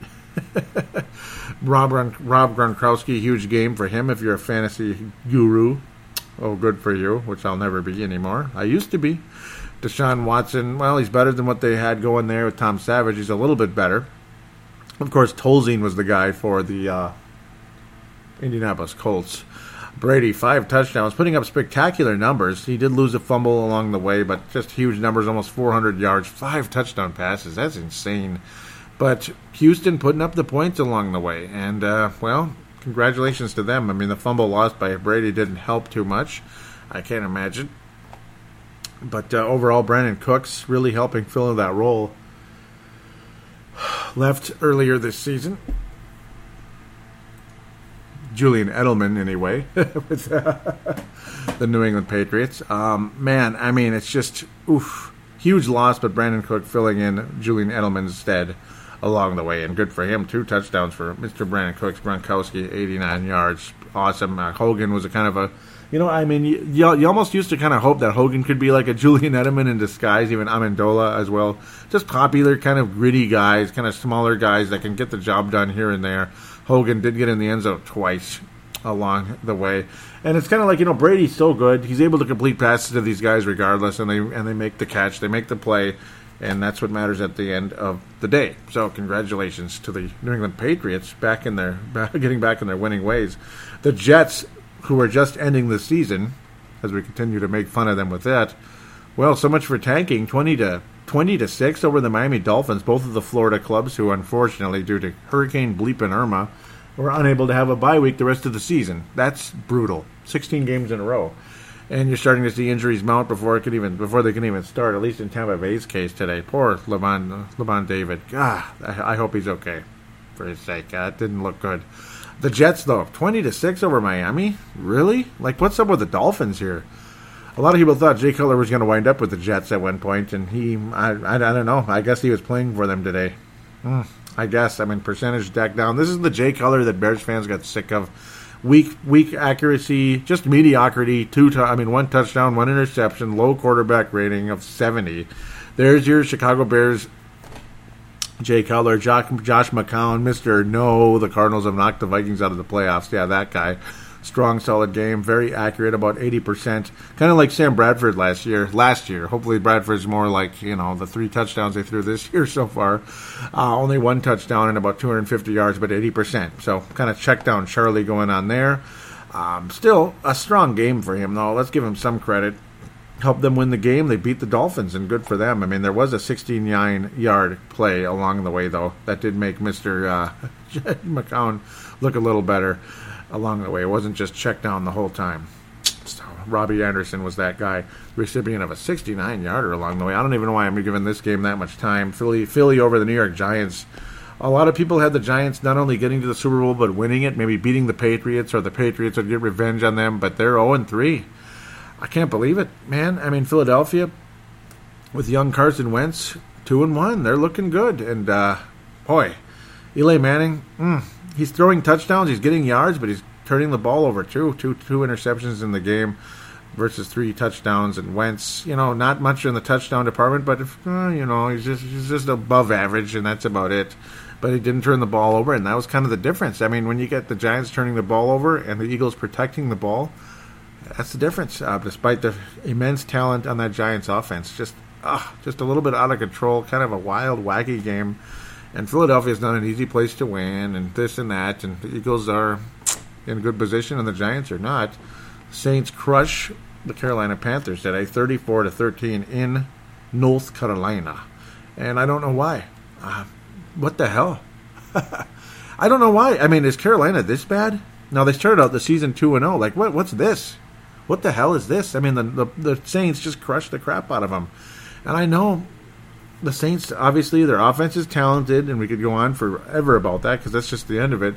Rob Rob Gronkowski, huge game for him. If you're a fantasy guru, oh, good for you. Which I'll never be anymore. I used to be. Deshaun Watson, well, he's better than what they had going there with Tom Savage. He's a little bit better. Of course, Tolzien was the guy for the uh, Indianapolis Colts. Brady, five touchdowns, putting up spectacular numbers. He did lose a fumble along the way, but just huge numbers, almost 400 yards, five touchdown passes. That's insane. But Houston putting up the points along the way. And, uh, well, congratulations to them. I mean, the fumble lost by Brady didn't help too much. I can't imagine. But uh, overall, Brandin Cooks really helping fill in that role. Left earlier this season. Julian Edelman anyway with uh, the New England Patriots. Um, man, I mean, it's just oof, huge loss, but Brandin Cook filling in Julian Edelman's stead along the way, and good for him. Two touchdowns for Mr. Brandin Cooks. Gronkowski, 89 yards, awesome. Uh, Hogan was a kind of a you know, I mean, you, you, almost used to kind of hope that Hogan could be like a Julian Edelman in disguise, even Amendola as well. Just popular, kind of gritty guys, kind of smaller guys that can get the job done here and there. Hogan did get in the end zone twice along the way, and it's kind of like you know Brady's so good; he's able to complete passes to these guys regardless, and they and they make the catch, they make the play, and that's what matters at the end of the day. So congratulations to the New England Patriots back in their getting back in their winning ways. The Jets, who are just ending the season, as we continue to make fun of them with that. Well, so much for tanking. Twenty to 20 to 6 over the Miami Dolphins, both of the Florida clubs who unfortunately due to Hurricane Bleep and Irma were unable to have a bye week the rest of the season. That's brutal. 16 games in a row. And you're starting to see injuries mount before it can even before they can even start. At least in Tampa Bay's case today, poor Lavonte Lavonte David. Ah, I, hope he's okay for his sake. Uh, it didn't look good. The Jets though, 20 to six over Miami. Really? Like, what's up with the Dolphins here? a lot of people thought Jay Cutler was going to wind up with the Jets at one point, and he, I, I, I don't know. I guess he was playing for them today. Mm, I guess. I mean, percentage deck down. This is the Jay Cutler that Bears fans got sick of. Weak, weak accuracy, just mediocrity. Two, t- I mean, one touchdown, one interception, low quarterback rating of seventy. There's your Chicago Bears. Jay Cutler, Josh, Josh McCown, Mister No, the Cardinals have knocked the Vikings out of the playoffs. Yeah, that guy strong, solid game. Very accurate, about 80%. Kind of like Sam Bradford last year. Last year. Hopefully, Bradford's more like, you know, the three touchdowns they threw this year so far. Uh, only one touchdown and about 250 yards, but 80%. So, kind of check down Charlie going on there. Um, still, a strong game for him, though. Let's give him some credit. Helped them win the game. They beat the Dolphins, and good for them. I mean, there was a 69 yard play along the way, though, that did make Mr. Uh, McCown look a little better along the way. It wasn't just check down the whole time. So Robbie Anderson was that guy, recipient of a 69 yarder along the way. I don't even know why I'm giving this game that much time. Philly, Philly over the New York Giants. A lot of people had the Giants not only getting to the Super Bowl but winning it, maybe beating the Patriots, or the Patriots would get revenge on them. But they're 0 3. I can't believe it, man. I mean, Philadelphia with young Carson Wentz, two and one. They're looking good, and uh, boy, Eli Manning. Mm, he's throwing touchdowns, he's getting yards, but he's turning the ball over too. Two two interceptions in the game. versus three touchdowns, and Wentz, you know, not much in the touchdown department, but if, uh, you know, he's just he's just above average, and that's about it. But he didn't turn the ball over, and that was kind of the difference. I mean, when you get the Giants turning the ball over and the Eagles protecting the ball, that's the difference. Uh, despite the immense talent on that Giants offense, just uh, just a little bit out of control, kind of a wild, wacky game. And Philadelphia's not an easy place to win, and this and that, and the Eagles are in good position, and the Giants are not. Saints crush the Carolina Panthers today, 34 to 13 in North Carolina, and I don't know why. Uh, what the hell? I don't know why. I mean, is Carolina this bad? Now they started out the season two and zero. Like what? What's this? What the hell is this? I mean, the, the the Saints just crushed the crap out of them, and I know the Saints. Obviously, their offense is talented, and we could go on forever about that because that's just the end of it.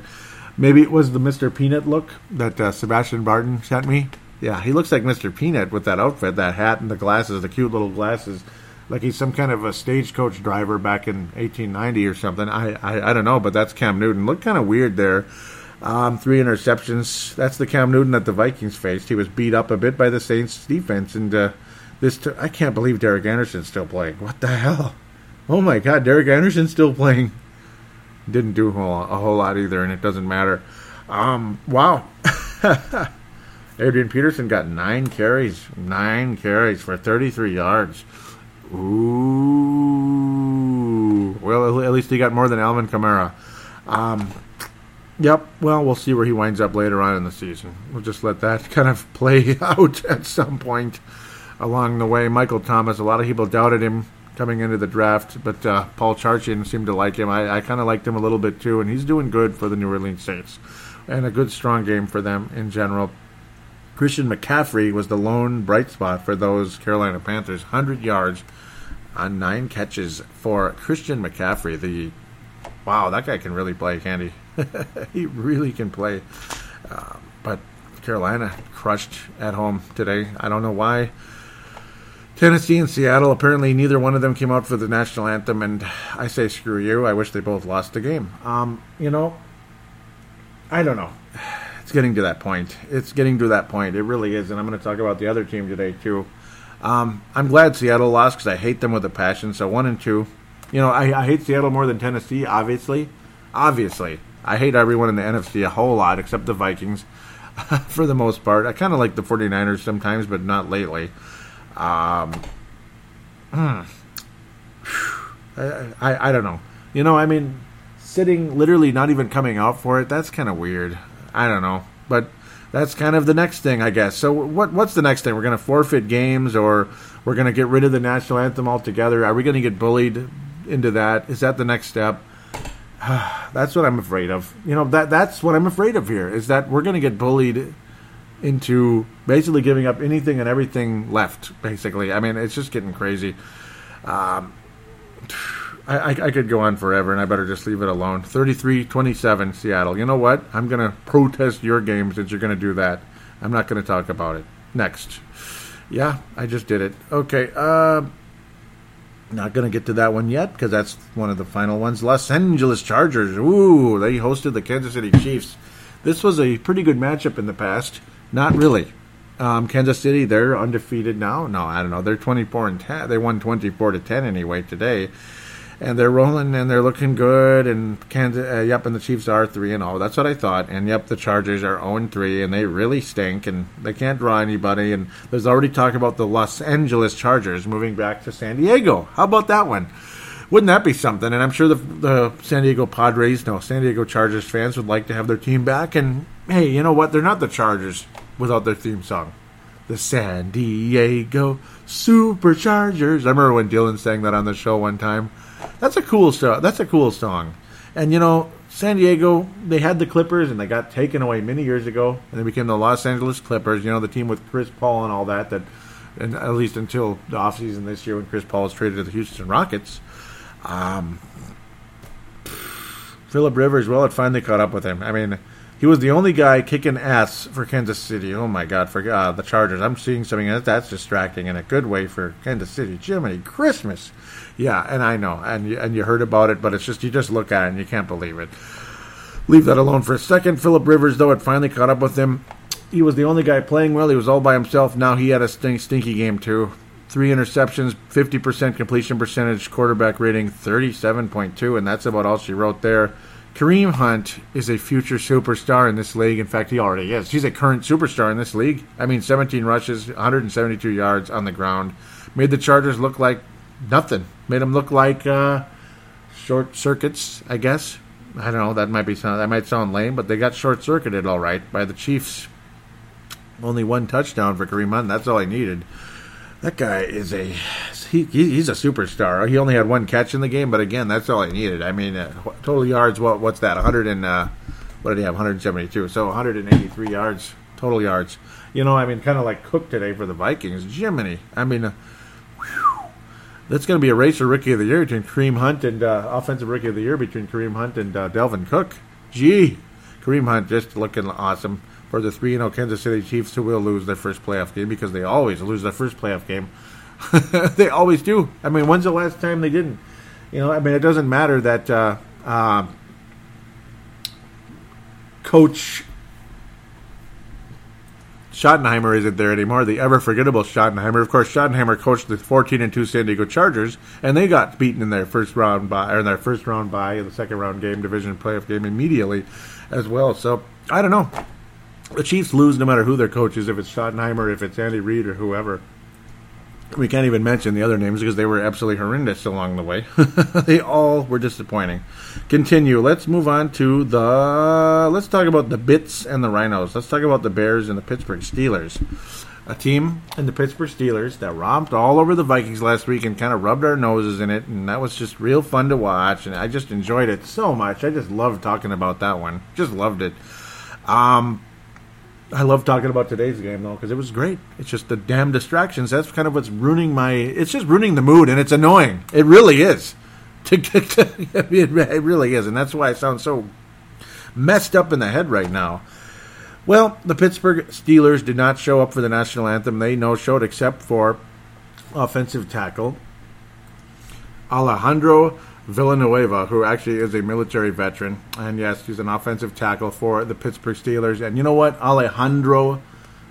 Maybe it was the Mr. Peanut look that uh, Sebastian Barton sent me. Yeah, he looks like Mr. Peanut with that outfit, that hat, and the glasses, the cute little glasses like he's some kind of a stagecoach driver back in 1890 or something. I, I, I don't know, but that's Cam Newton. Looked kind of weird there. Um, three interceptions. That's the Cam Newton that the Vikings faced. He was beat up a bit by the Saints defense, and uh, this t- I can't believe Derek Anderson's still playing. What the hell? Oh my God, Derek Anderson's still playing. Didn't do a whole, a whole lot either, and it doesn't matter. Um, wow. Adrian Peterson got nine carries, nine carries for 33 yards. Ooh. Well, at least he got more than Alvin Kamara. Um, yep. Well, we'll see where he winds up later on in the season. We'll just let that kind of play out at some point along the way. Michael Thomas, a lot of people doubted him coming into the draft, but uh, Paul Charchian seemed to like him. I, I kind of liked him a little bit too, and he's doing good for the New Orleans Saints. And a good, strong game for them in general. Christian McCaffrey was the lone bright spot for those Carolina Panthers. 100 yards on nine catches for Christian McCaffrey. The wow, that guy can really play, can't he? really can play. Uh, but Carolina crushed at home today. I don't know why. Tennessee and Seattle, apparently neither one of them came out for the national anthem, and I say screw you. I wish they both lost the game. Um, you know, I don't know. It's getting to that point. It's getting to that point. It really is, and I'm going to talk about the other team today too. Um, I'm glad Seattle lost because I hate them with a passion. So one and two. You know, I, I hate Seattle more than Tennessee. Obviously, obviously, I hate everyone in the NFC a whole lot except the Vikings. for the most part, I kind of like the 49ers sometimes, but not lately. Um, hmm. I, I, I don't know. You know, I mean, sitting literally not even coming out for it. That's kind of weird. I don't know, but that's kind of the next thing, I guess. So what what's the next thing? We're going to forfeit games, or we're going to get rid of the national anthem altogether? Are we going to get bullied into that? Is that the next step? that's what I'm afraid of. You know that that's what I'm afraid of here is that we're going to get bullied into basically giving up anything and everything left. Basically, I mean it's just getting crazy. Um, I, I, I, could go on forever, and I better just leave it alone. 33 27, Seattle. You know what? I'm going to protest your game since you're going to do that. I'm not going to talk about it. Next. Yeah, I just did it. Okay. Uh, not going to get to that one yet because that's one of the final ones. Los Angeles Chargers. Ooh, they hosted the Kansas City Chiefs. This was a pretty good matchup in the past. Not really. Um, Kansas City, they're undefeated now. No, I don't know. They're 24 and 10. They won 24 to 10 anyway today and they're rolling and they're looking good. And Kansas, uh, yep, and the Chiefs are three and. Oh. That's what I thought. And yep, the Chargers are zero and three, and they really stink, and they can't draw anybody. And there's already talk about the Los Angeles Chargers moving back to San Diego. How about that one? Wouldn't that be something? And I'm sure the, the San Diego Padres, no, San Diego Chargers fans would like to have their team back. And hey, you know what? They're not the Chargers without their theme song. The San Diego Superchargers. I remember when Dylan sang that on the show one time. That's a cool song. That's a cool song. And you know, San Diego, they had the Clippers and they got taken away many years ago, and they became the Los Angeles Clippers. You know, the team with Chris Paul and all that. That, and at least until the offseason this year when Chris Paul was traded to the Houston Rockets. Um, Philip Rivers, well, it finally caught up with him. I mean, he was the only guy kicking ass for Kansas City. Oh my God, for uh, the Chargers. I'm seeing something that's distracting in a good way for Kansas City. Jiminy Christmas. Yeah, and I know, and you, and you heard about it, but it's just you just look at it and you can't believe it. Leave that alone for a second. Philip Rivers, though, it finally caught up with him. he was the only guy playing well. He was all by himself. Now he had a stink, stinky game too. Three interceptions, 50% completion percentage, quarterback rating 37.2, and that's about all she wrote there. Kareem Hunt is a future superstar in this league. In fact, he already is. He's a current superstar in this league. I mean, 17 rushes, 172 yards on the ground. Made the Chargers look like nothing. Made them look like uh, short circuits, I guess. I don't know. That might be sound, that might sound lame, but they got short circuited all right by the Chiefs. Only one touchdown for Kareem Hunt. That's all he needed. That guy is a he, he's a superstar. He only had one catch in the game, but again, that's all he needed. I mean, uh, total yards. What what's that? 100 and uh, what did he have? 172. So 183 yards total yards. You know, I mean, kind of like Cook today for the Vikings. Jiminy. I mean, uh, that's going to be a race for Rookie of the Year between Kareem Hunt and uh, Offensive Rookie of the Year between Kareem Hunt and uh, Dalvin Cook. Gee, Kareem Hunt just looking awesome for the 3 0 Kansas City Chiefs who will lose their first playoff game because they always lose their first playoff game. they always do. I mean, when's the last time they didn't? You know, I mean, it doesn't matter that uh, uh, Coach Schottenheimer isn't there anymore. The ever forgettable Schottenheimer. Of course, Schottenheimer coached the 14 and 2 San Diego Chargers, and they got beaten in their first round by, or in their first round by in the second round game, division playoff game immediately as well. So I don't know. The Chiefs lose no matter who their coach is, if it's Schottenheimer, if it's Andy Reid, or whoever. We can't even mention the other names because they were absolutely horrendous along the way. they all were disappointing. Continue. Let's move on to the. Let's talk about the Bits and the Rhinos. Let's talk about the Bears and the Pittsburgh Steelers. A team in the Pittsburgh Steelers that romped all over the Vikings last week and kind of rubbed our noses in it, and that was just real fun to watch. And I just enjoyed it so much. I just loved talking about that one. Just loved it. Um, I love talking about today's game though because it was great. It's just the damn distractions. That's kind of what's ruining my. It's just ruining the mood, and it's annoying. It really is. it really is, and that's why I sound so messed up in the head right now. Well, the Pittsburgh Steelers did not show up for the national anthem. They no showed except for offensive tackle Alejandro Villanueva, who actually is a military veteran. And yes, he's an offensive tackle for the Pittsburgh Steelers. And you know what? Alejandro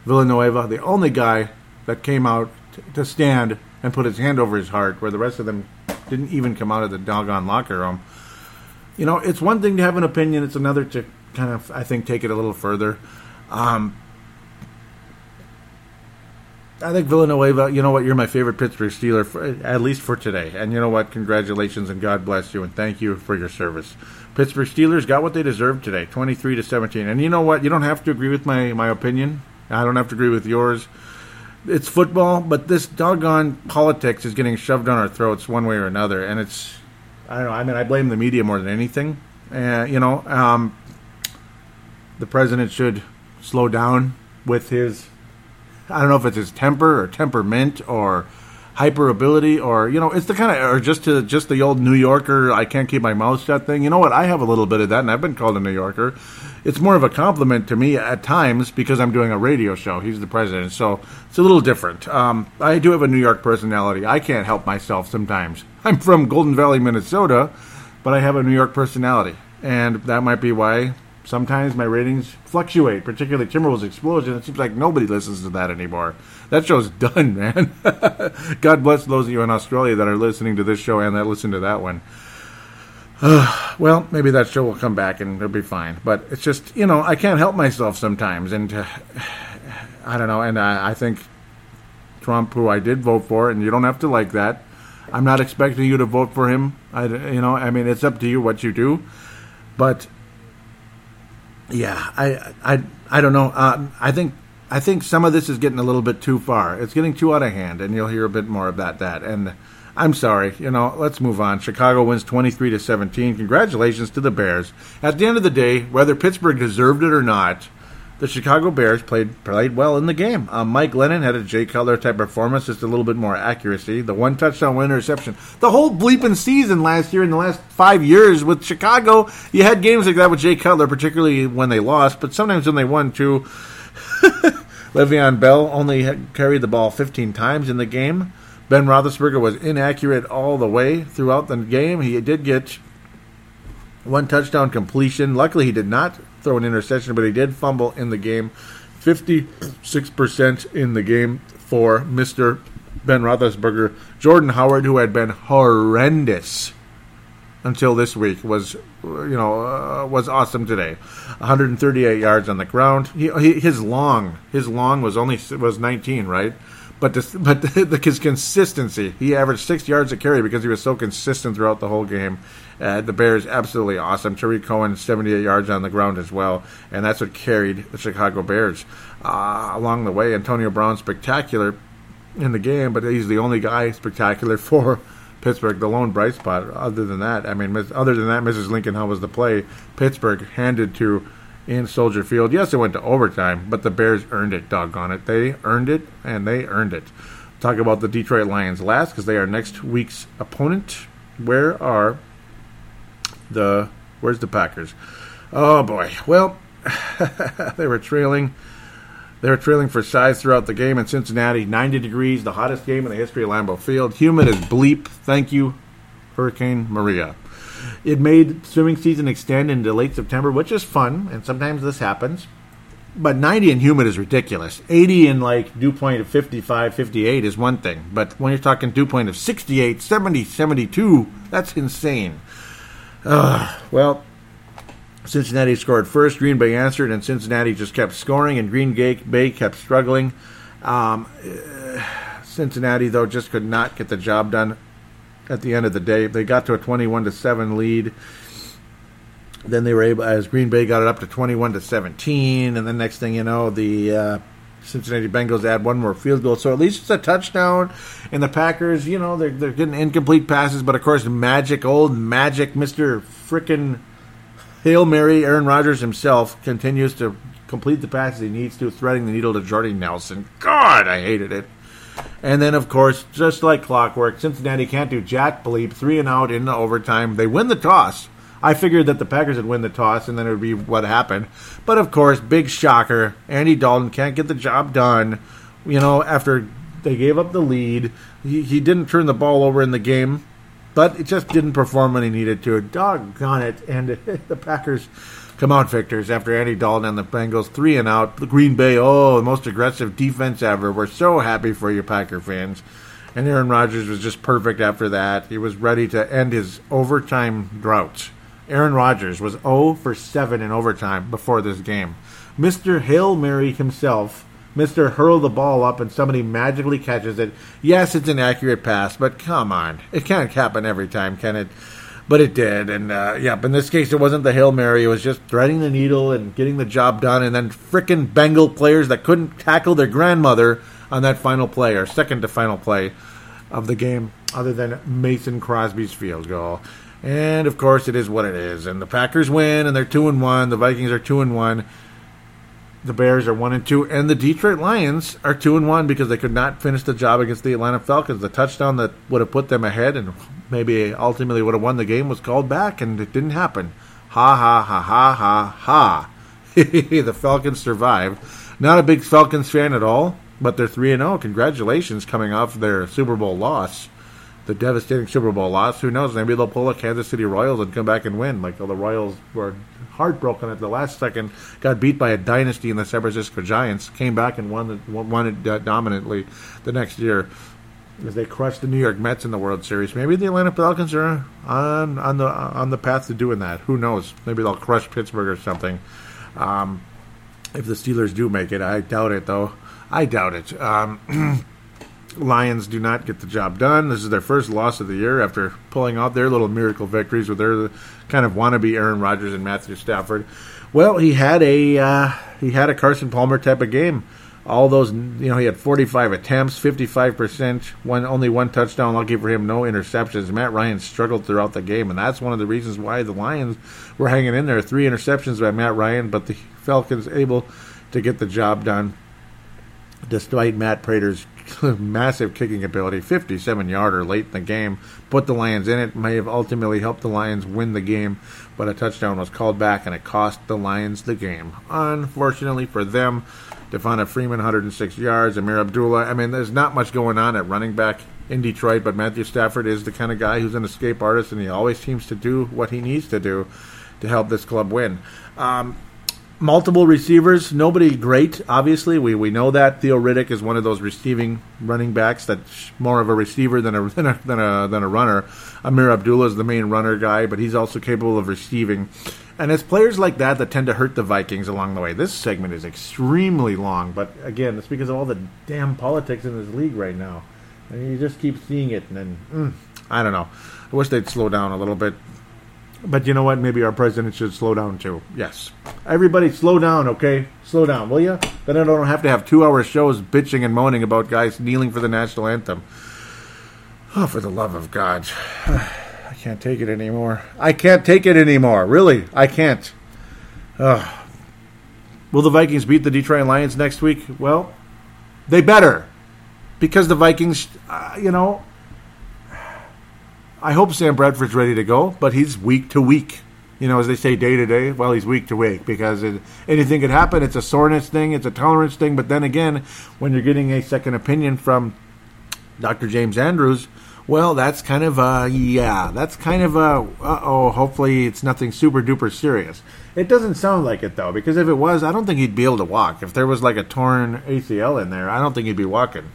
Villanueva, the only guy that came out to stand and put his hand over his heart, where the rest of them didn't even come out of the doggone locker room. You know, it's one thing to have an opinion, it's another to kind of, I think, take it a little further. Um, I think Villanueva, you know what, you're my favorite Pittsburgh Steeler, for, at least for today. And you know what, congratulations and God bless you and thank you for your service. Pittsburgh Steelers got what they deserved today, 23 to 17. And you know what, you don't have to agree with my, my opinion. I don't have to agree with yours. It's football, but this doggone politics is getting shoved on our throats one way or another. And it's, I don't know, I mean, I blame the media more than anything. Uh, you know, um, the president should slow down with his I don't know if it's his temper or temperament or hyper ability or you know it's the kind of or just to just the old New Yorker I can't keep my mouth shut thing. You know what? I have a little bit of that, and I've been called a New Yorker. It's more of a compliment to me at times because I'm doing a radio show. He's the president, so it's a little different. Um, I do have a New York personality. I can't help myself sometimes. I'm from Golden Valley, Minnesota, but I have a New York personality, and that might be why sometimes my ratings fluctuate, particularly Timberwolves Explosion. It seems like nobody listens to that anymore. That show's done, man. God bless those of you in Australia that are listening to this show and that listen to that one. Uh, well, maybe that show will come back and it'll be fine. But it's just, you know, I can't help myself sometimes. And uh, I don't know. And I, I think Trump, who I did vote for, and you don't have to like that. I'm not expecting you to vote for him. I, you know, I mean, it's up to you what you do. But yeah, I, I, I don't know. Uh, I think I think some of this is getting a little bit too far. It's getting too out of hand, and you'll hear a bit more about that. And I'm sorry, you know. Let's move on. Chicago wins 23 to 17. Congratulations to the Bears. At the end of the day, whether Pittsburgh deserved it or not, the Chicago Bears played played well in the game. Um, Mike Glennon had a Jay Cutler type performance, just a little bit more accuracy. The one touchdown, one interception. The whole bleeping season last year, in the last five years with Chicago, you had games like that with Jay Cutler, particularly when they lost, but sometimes when they won too. Le'Veon Bell only carried the ball 15 times in the game. Ben Roethlisberger was inaccurate all the way throughout the game. He did get one touchdown completion. Luckily, he did not throw an interception, but he did fumble in the game. 56% in the game for Mr. Ben Roethlisberger. Jordan Howard, who had been horrendous until this week, was you know uh, was awesome today. 138 yards on the ground. He, he, his long his long was only was 19, right? But but the, the, his consistency, he averaged six yards a carry because he was so consistent throughout the whole game. Uh, the Bears absolutely awesome. Tarik Cohen 78 yards on the ground as well, and that's what carried the Chicago Bears uh, along the way. Antonio Brown spectacular in the game, but he's the only guy spectacular for Pittsburgh, the lone bright spot. Other than that, I mean, other than that, Mrs. Lincoln, how was the play? Pittsburgh handed to in Soldier Field. Yes, it went to overtime, but the Bears earned it. Doggone it, they earned it, and they earned it. Talk about the Detroit Lions last because they are next week's opponent. Where are the Where's the Packers? Oh boy. Well, they were trailing they were trailing for size throughout the game in Cincinnati. 90 degrees, the hottest game in the history of Lambeau Field. Humid as bleep. Thank you, Hurricane Maria. It made swimming season extend into late September, which is fun, and sometimes this happens. But 90 and humid is ridiculous. 80 and like dew point of 55, 58 is one thing. But when you're talking dew point of 68, 70, 72, that's insane. Uh, well, Cincinnati scored first. Green Bay answered, and Cincinnati just kept scoring, and Green Bay kept struggling. Um, Cincinnati, though, just could not get the job done at the end of the day. They got to a 21 to 7 lead. Then they were able, as Green Bay got it up to 21 to 17, and the next thing you know, the uh, Cincinnati Bengals add one more field goal. So at least it's a touchdown. And the Packers, you know, they're, they're getting incomplete passes, but of course, magic, old magic, Mr. Frickin' Hail Mary, Aaron Rodgers himself continues to complete the passes he needs to, threading the needle to Jordy Nelson. God, I hated it. And then, of course, just like clockwork, Cincinnati can't do jack bleep, three and out in overtime. They win the toss. I figured that the Packers would win the toss, and then it would be what happened. But of course, big shocker. Andy Dalton can't get the job done. You know, after they gave up the lead, he, he didn't turn the ball over in the game but it just didn't perform when he needed to. Doggone it! And the Packers come out victors after Andy Dalton and the Bengals three and out. The Green Bay, oh, the most aggressive defense ever. We're so happy for you, Packer fans. And Aaron Rodgers was just perfect after that. He was ready to end his overtime drought. Aaron Rodgers was 0 for 7 in overtime before this game. Mr. Hail Mary himself Mr. Hurl the ball up and somebody magically catches it. Yes, it's an accurate pass, but come on. It can't happen every time, can it? But it did. And, uh, yeah, but in this case, it wasn't the Hail Mary. It was just threading the needle and getting the job done. And then frickin' Bengal players that couldn't tackle their grandmother on that final play, or second to final play of the game, other than Mason Crosby's field goal. And, of course, it is what it is. And the Packers win, and they're 2 and 1. The Vikings are 2 and 1 the Bears are one and two, and the Detroit Lions are two and one because they could not finish the job against the Atlanta Falcons. The touchdown that would have put them ahead and maybe ultimately would have won the game was called back, and it didn't happen. Ha ha ha ha ha ha. the Falcons survived. Not a big Falcons fan at all, but they're three and zero. Oh. Congratulations, coming off their Super Bowl loss the devastating Super Bowl loss. Who knows? Maybe they'll pull a Kansas City Royals and come back and win. Like the Royals were heartbroken at the last second, got beat by a dynasty in the San Francisco Giants, came back and won won it uh, dominantly the next year as they crushed the New York Mets in the World Series. Maybe the Atlanta Falcons are on on the on the path to doing that. Who knows? Maybe they'll crush Pittsburgh or something. Um, if the Steelers do make it, I doubt it though. I doubt it. Um, Lions do not get the job done. This is their first loss of the year after pulling out their little miracle victories with their kind of wannabe Aaron Rodgers and Matthew Stafford. Well, he had a uh, he had a Carson Palmer type of game. All those, you know, he had 45 attempts, 55 percent, one only one touchdown. Lucky for him, no interceptions. Matt Ryan struggled throughout the game, and that's one of the reasons why the Lions were hanging in there. Three interceptions by Matt Ryan, but the Falcons able to get the job done despite Matt Prater's massive kicking ability, 57 yarder late in the game, put the Lions in it, may have ultimately helped the Lions win the game, but a touchdown was called back and it cost the Lions the game. Unfortunately for them, Devonta Freeman, 106 yards, Ameer Abdullah. I mean, there's not much going on at running back in Detroit, but Matthew Stafford is the kind of guy who's an escape artist, and he always seems to do what he needs to do to help this club win. Um, multiple receivers. Nobody great, obviously. We we know that Theo Riddick is one of those receiving running backs that's more of a receiver than a than a than a, than a runner. Ameer Abdullah is the main runner guy, but he's also capable of receiving. And it's players like that that tend to hurt the Vikings along the way. This segment is extremely long, but again, it's because of all the damn politics in this league right now. And you just keep seeing it, and then mm, I don't know. I wish they'd slow down a little bit. But you know what? Maybe our president should slow down too. Yes. Everybody slow down, okay? Slow down, will you? Then I don't have to have two hour shows bitching and moaning about guys kneeling for the national anthem. Oh, for the love of God. Can't take it anymore. I can't take it anymore. Really, I can't. Ugh. Will the Vikings beat the Detroit Lions next week? Well, they better. Because the Vikings, uh, you know, I hope Sam Bradford's ready to go, but he's week to week. You know, as they say, day to day. Well, he's week to week because it, anything could happen. It's a soreness thing, it's a tolerance thing. But then again, when you're getting a second opinion from Dr. James Andrews, well, that's kind of a yeah. That's kind of a uh oh. Hopefully, it's nothing super duper serious. It doesn't sound like it though, because if it was, I don't think he'd be able to walk. If there was like a torn ACL in there, I don't think he'd be walking.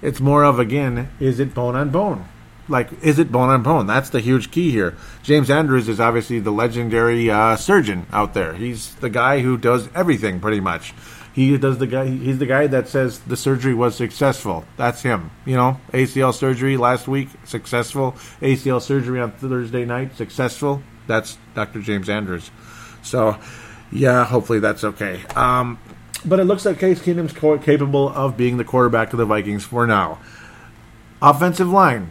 It's more of again, is it bone on bone? Like is it bone on bone? That's the huge key here. James Andrews is obviously the legendary uh, surgeon out there. He's the guy who does everything pretty much. He does the guy. He's the guy that says the surgery was successful. That's him. You know, ACL surgery last week successful. ACL surgery on Thursday night successful. That's Dr. James Andrews. So, yeah, hopefully that's okay. Um, but it looks like Case Keenum's capable of being the quarterback of the Vikings for now. Offensive line,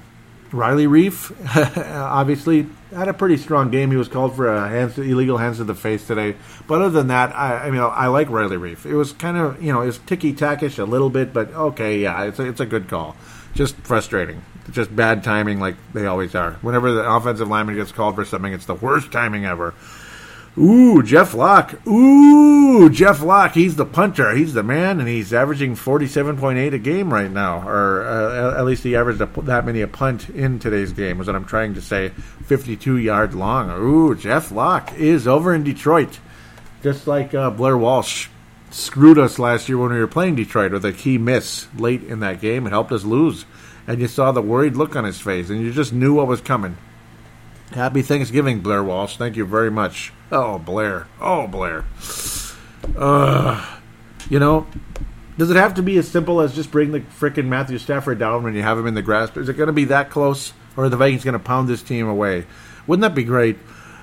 Riley Reiff, obviously, had a pretty strong game. He was called for a hands illegal hands to the face today. But other than that, I, I mean, I like Riley Reiff. It was kind of, you know, it was ticky tackish a little bit, but okay, yeah, it's a, it's a good call. Just frustrating. Just bad timing, like they always are. Whenever the offensive lineman gets called for something, it's the worst timing ever. Ooh, Jeff Locke. Ooh, Jeff Locke. He's the punter. He's the man, and he's averaging 47.8 a game right now. Or uh, at least he averaged a, that many a punt in today's game, is what I'm trying to say. 52 yard long. Ooh, Jeff Locke is over in Detroit. Just like uh, Blair Walsh screwed us last year when we were playing Detroit with a key miss late in that game. It helped us lose. And you saw the worried look on his face, and you just knew what was coming. Happy Thanksgiving, Blair Walsh. Thank you very much. Oh, Blair. Oh, Blair. Uh, you know, does it have to be as simple as just bring the frickin' Matthew Stafford down when you have him in the grasp? Is it going to be that close, or are the Vikings going to pound this team away? Wouldn't that be great?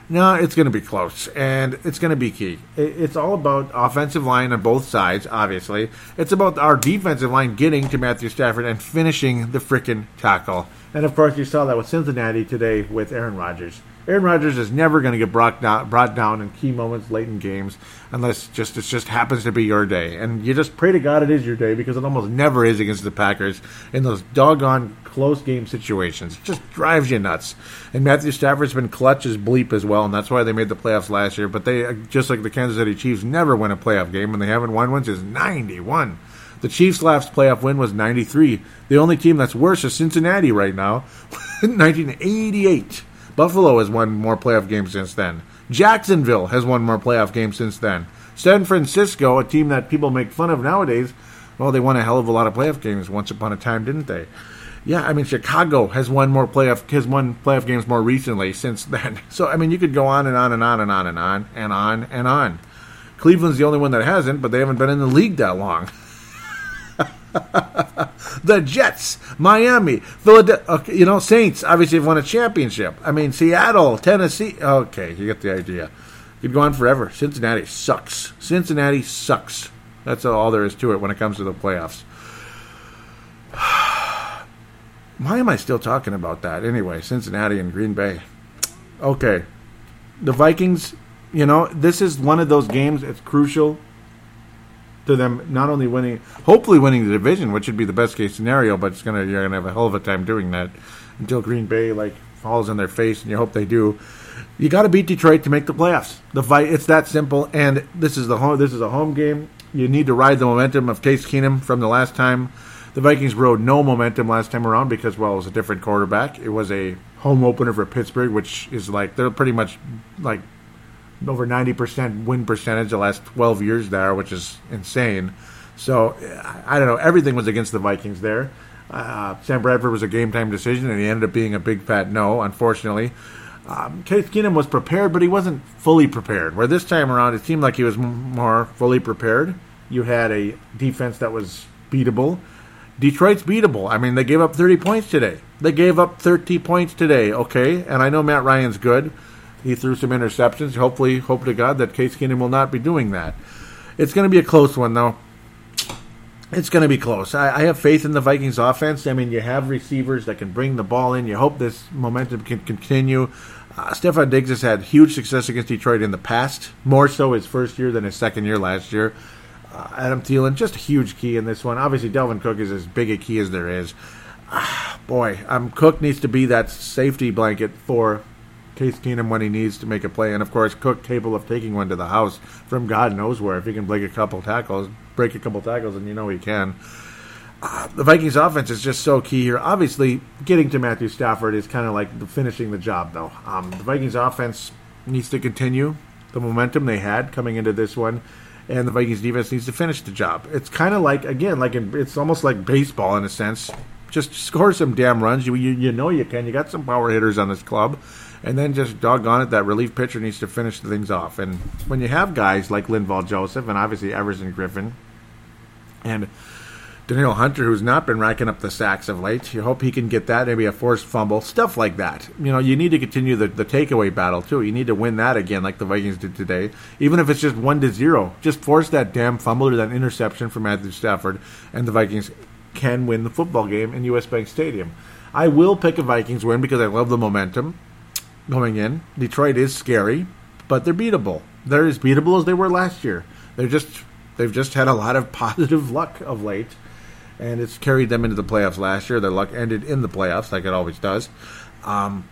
No, it's going to be close, and it's going to be key. It's all about offensive line on both sides, obviously. It's about our defensive line getting to Matthew Stafford and finishing the frickin' tackle. And of course, you saw that with Cincinnati today with Aaron Rodgers. Aaron Rodgers is never going to get brought down, brought down in key moments late in games unless just it just happens to be your day. And you just pray to God it is your day because it almost never is against the Packers in those doggone close game situations. It just drives you nuts. And Matthew Stafford's been clutch as bleep as well, and that's why they made the playoffs last year. But they, just like the Kansas City Chiefs, never win a playoff game, and they haven't won one since '91. The Chiefs' last playoff win was 93. The only team that's worse is Cincinnati right now, 1988. Buffalo has won more playoff games since then. Jacksonville has won more playoff games since then. San Francisco, a team that people make fun of nowadays, well, they won a hell of a lot of playoff games once upon a time, didn't they? Yeah, I mean Chicago has won more playoff has won playoff games more recently since then. So I mean you could go on and on and on and on and on and on and on. Cleveland's the only one that hasn't, but they haven't been in the league that long. the Jets, Miami, Philadelphia, okay, you know, Saints obviously have won a championship. I mean, Seattle, Tennessee. Okay, you get the idea. Could go on forever. Cincinnati sucks. Cincinnati sucks. That's all there is to it when it comes to the playoffs. Why am I still talking about that? Anyway, Cincinnati and Green Bay. Okay. The Vikings, you know, this is one of those games. It's crucial to them not only winning, hopefully winning the division, which would be the best case scenario, but it's gonna you're gonna have a hell of a time doing that until Green Bay like falls in their face, and you hope they do. You got to beat Detroit to make the playoffs. The fight it's that simple, and this is the home. This is a home game. You need to ride the momentum of Case Keenum from the last time. The Vikings rode no momentum last time around because well, it was a different quarterback. It was a home opener for Pittsburgh, which is like they're pretty much like over 90% win percentage the last 12 years there, which is insane. So I don't know. Everything was against the Vikings there. Uh, Sam Bradford was a game time decision, and he ended up being a big fat no, unfortunately. Um, Case Keenum was prepared, but he wasn't fully prepared. Where this time around, it seemed like he was m- more fully prepared. You had a defense that was beatable. Detroit's beatable. I mean, they gave up 30 points today. They gave up 30 points today, okay? And I know Matt Ryan's good. He threw some interceptions. Hopefully, hope to God that Case Keenum will not be doing that. It's going to be a close one, though. It's going to be close. I, I, have faith in the Vikings offense. I mean, you have receivers that can bring the ball in. You hope this momentum can continue. Uh, Stefon Diggs has had huge success against Detroit in the past, more so his first year than his second year last year. Uh, Adam Thielen, just a huge key in this one. Obviously, Dalvin Cook is as big a key as there is. Uh, boy, um, Cook needs to be that safety blanket for Case Keenum when he needs to make a play, and of course, Cook capable of taking one to the house from God knows where. If he can break a couple tackles, break a couple tackles, and you know he can. Uh, the Vikings' offense is just so key here. Obviously, getting to Matthew Stafford is kind of like the finishing the job, though. Um, the Vikings' offense needs to continue the momentum they had coming into this one, and the Vikings' defense needs to finish the job. It's kind of like again, like in, it's almost like baseball in a sense. Just score some damn runs. You, you you know you can. You got some power hitters on this club and then just doggone it, that relief pitcher needs to finish the things off. And when you have guys like Linval Joseph and obviously Everson Griffen and Danielle Hunter, who's not been racking up the sacks of late, you hope he can get that, maybe a forced fumble, stuff like that. You know, you need to continue the, the takeaway battle too. You need to win that again, like the Vikings did today, even if it's just one to zero. Just force that damn fumble or that interception from Matthew Stafford, and the Vikings can win the football game in US Bank Stadium. I will pick a Vikings win because I love the momentum going in. Detroit is scary, but they're beatable. They're as beatable as they were last year. They're just they've just had a lot of positive luck of late, and it's carried them into the playoffs last year. Their luck ended in the playoffs, like it always does. Um,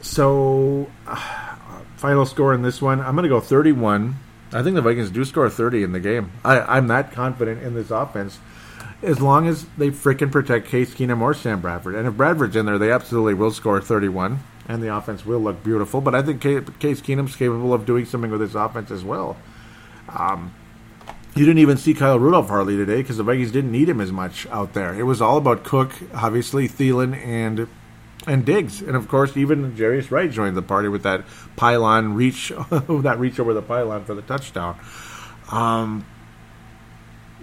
so, uh, final score in this one, I'm going to go 31. I think the Vikings do score 30 in the game. I, I'm that confident in this offense as long as they freaking protect Case Keenum or Sam Bradford. And if Bradford's in there, they absolutely will score 31, and the offense will look beautiful. But I think Case Keenum's capable of doing something with his offense as well. Um, you didn't even see Kyle Rudolph hardly today because the Vikings didn't need him as much out there. It was all about Cook, obviously Thielen, and and Diggs, and of course even Jarius Wright joined the party with that pylon reach, that reach over the pylon for the touchdown. Um,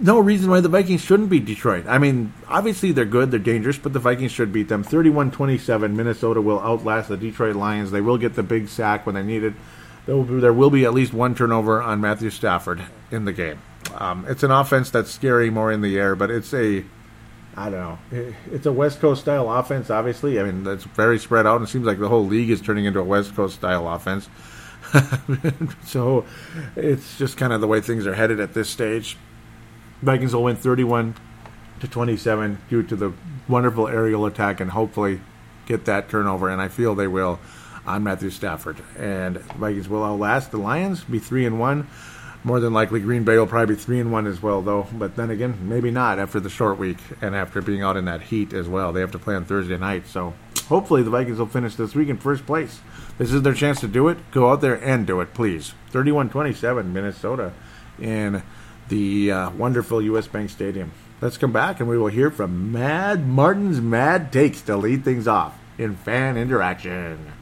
no reason why the Vikings shouldn't beat Detroit. I mean, obviously they're good, they're dangerous, but the Vikings should beat them. 31 27, Minnesota will outlast the Detroit Lions. They will get the big sack when they need it. There will be, there will be at least one turnover on Matthew Stafford in the game. Um, it's an offense that's scary more in the air, but it's a, I don't know, it's a West Coast style offense, obviously. I mean, it's very spread out, and it seems like the whole league is turning into a West Coast style offense. so it's just kind of the way things are headed at this stage. Vikings will win 31 to 27 due to the wonderful aerial attack and hopefully get that turnover. And I feel they will on Matthew Stafford. And Vikings will outlast the Lions, be three and one. More than likely, Green Bay will probably be three and one as well, though. But then again, maybe not after the short week and after being out in that heat as well. They have to play on Thursday night, so hopefully the Vikings will finish this week in first place. This is their chance to do it. Go out there and do it, please. 31-27, Minnesota, and the uh, wonderful U.S. Bank Stadium. Let's come back and we will hear from Mad Martin's Mad Takes to lead things off in fan interaction.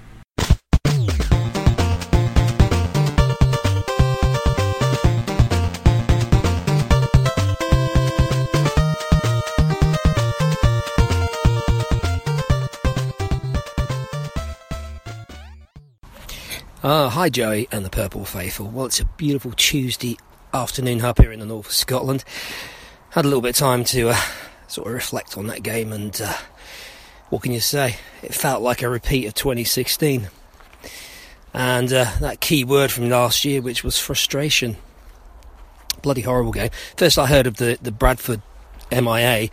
Uh, hi, Joey and the Purple Faithful. Well, it's a beautiful Tuesday afternoon up here in the north of Scotland. Had a little bit of time to uh, sort of reflect on that game, and uh, what can you say? It felt like a repeat of 2016. And uh, that key word from last year, which was frustration. Bloody horrible game. First, I heard of the, the Bradford MIA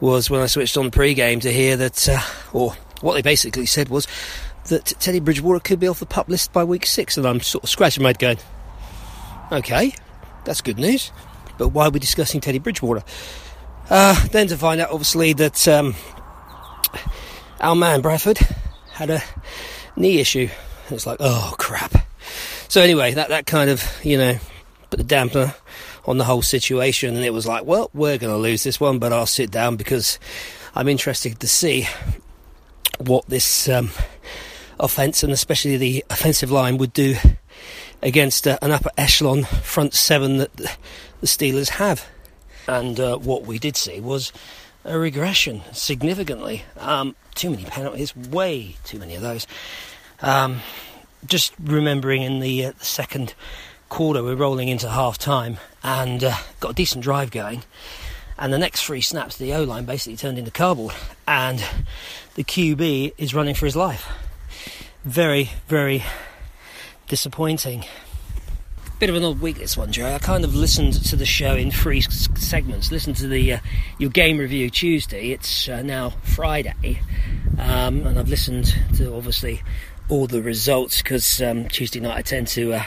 was when I switched on pre-game to hear that, uh, or what they basically said was that Teddy Bridgewater could be off the pup list by week six, and I'm sort of scratching my head going, okay, that's good news. But why are we discussing Teddy Bridgewater? Uh, then to find out, obviously, that um, our man Bradford had a knee issue It's like, oh crap. So anyway, that that kind of you know put the dampener on the whole situation, and it was like, well, we're going to lose this one, but I'll sit down because I'm interested to see what this um, offence and especially the offensive line would do against uh, an upper echelon front seven that the Steelers have. And uh, what we did see was a regression significantly. Um, too many penalties, way too many of those. Um, just remembering in the, uh, the, second quarter, we're rolling into half time and uh, got a decent drive going. And the next three snaps, the O line basically turned into cardboard, and the QB is running for his life. Very, very disappointing. Bit of an odd week this one, Joe. I kind of listened to the show in three segments. Listened to the uh, your game review Tuesday. It's uh, now Friday, um, and I've listened to obviously all the results because um, Tuesday night I tend to uh,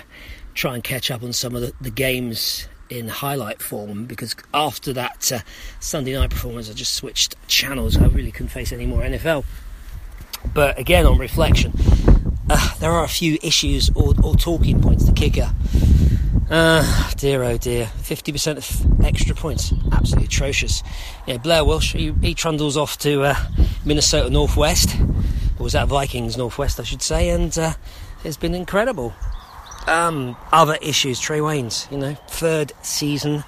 try and catch up on some of the, the, games in highlight form because after that uh, Sunday night performance I just switched channels. I really couldn't face any more NFL. But again, on reflection, uh, there are a few issues or, or talking points. The kicker, uh, dear oh dear, 50% of extra points, absolutely atrocious. Yeah, Blair Walsh, he, he trundles off to uh, Minnesota Northwest, or was that Vikings Northwest, I should say, and uh, it's been incredible. Um, other issues, Trae Waynes, you know, third season.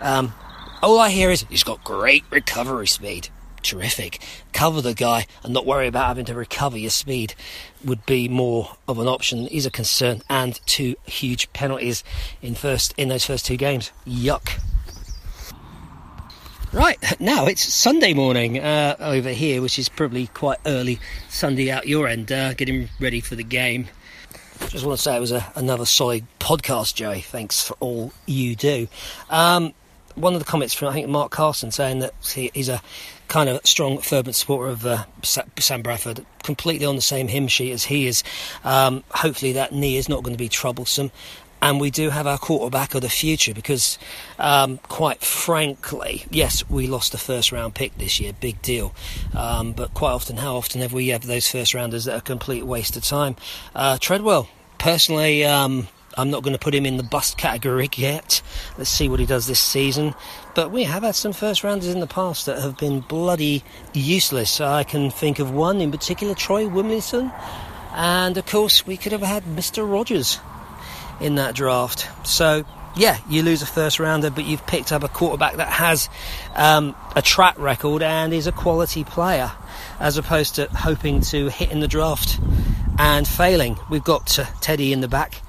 Um, all I hear is he's got great recovery speed terrific. Cover the guy and not worry about having to recover your speed would be more of an option. Is a concern, and two huge penalties in first in those first two games. Yuck. Right now it's Sunday morning uh, over here, which is probably quite early Sunday out your end, uh, getting ready for the game. Just want to say it was a, another solid podcast, Joey. Thanks for all you do. Um, one of the comments from I think Mark Carson saying that he, he's a kind of strong, fervent supporter of uh, Sam Bradford, completely on the same hymn sheet as he is. Um, hopefully, that knee is not going to be troublesome. And we do have our quarterback of the future because, um, quite frankly, yes, we lost a first round pick this year, big deal. Um, but quite often, how often have we had those first rounders that are a complete waste of time? Uh, Treadwell, personally, um, I'm not going to put him in the bust category yet. Let's see what he does this season. But we have had some first rounders in the past that have been bloody useless. I can think of one in particular, Troy Williamson. And of course, we could have had Mr. Rodgers in that draft. So, yeah, you lose a first rounder, but you've picked up a quarterback that has um, a track record and is a quality player, as opposed to hoping to hit in the draft and failing. We've got uh, Teddy in the back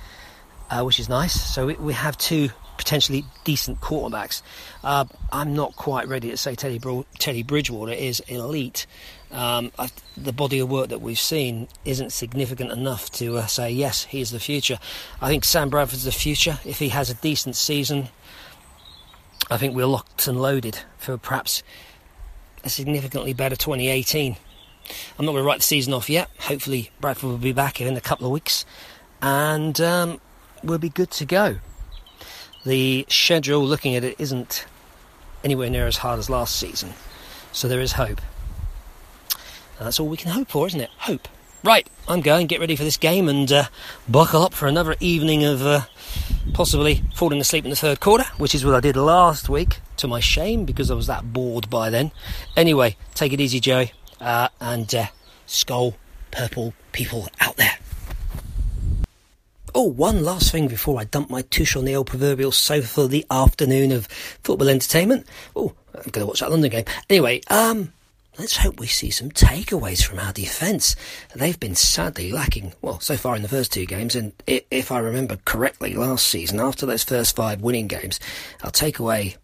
uh, which is nice. So we, we, have two potentially decent quarterbacks. Uh, I'm not quite ready to say Teddy, Bro- Teddy Bridgewater is elite. Um, I, the body of work that we've seen isn't significant enough to uh, say yes, he's the future. I think Sam Bradford's the future. If he has a decent season, I think we're locked and loaded for perhaps a significantly better 2018. I'm not going to write the season off yet. Hopefully, Bradford will be back in a couple of weeks, and um, we'll be good to go. The schedule, looking at it, isn't anywhere near as hard as last season, so there is hope. And that's all we can hope for, isn't it? Hope. Right, I'm going. Get ready for this game and uh, buckle up for another evening of uh, possibly falling asleep in the third quarter, which is what I did last week, to my shame, because I was that bored by then. Anyway, take it easy, Joey, uh, and uh, skull purple people out there. Oh, one last thing before I dump my tush on the old proverbial sofa for the afternoon of football entertainment. Oh, I'm going to watch that London game. Anyway, um, let's hope we see some takeaways from our defence. They've been sadly lacking, well, so far in the first two games, and if I remember correctly, last season, after those first five winning games, our takeaway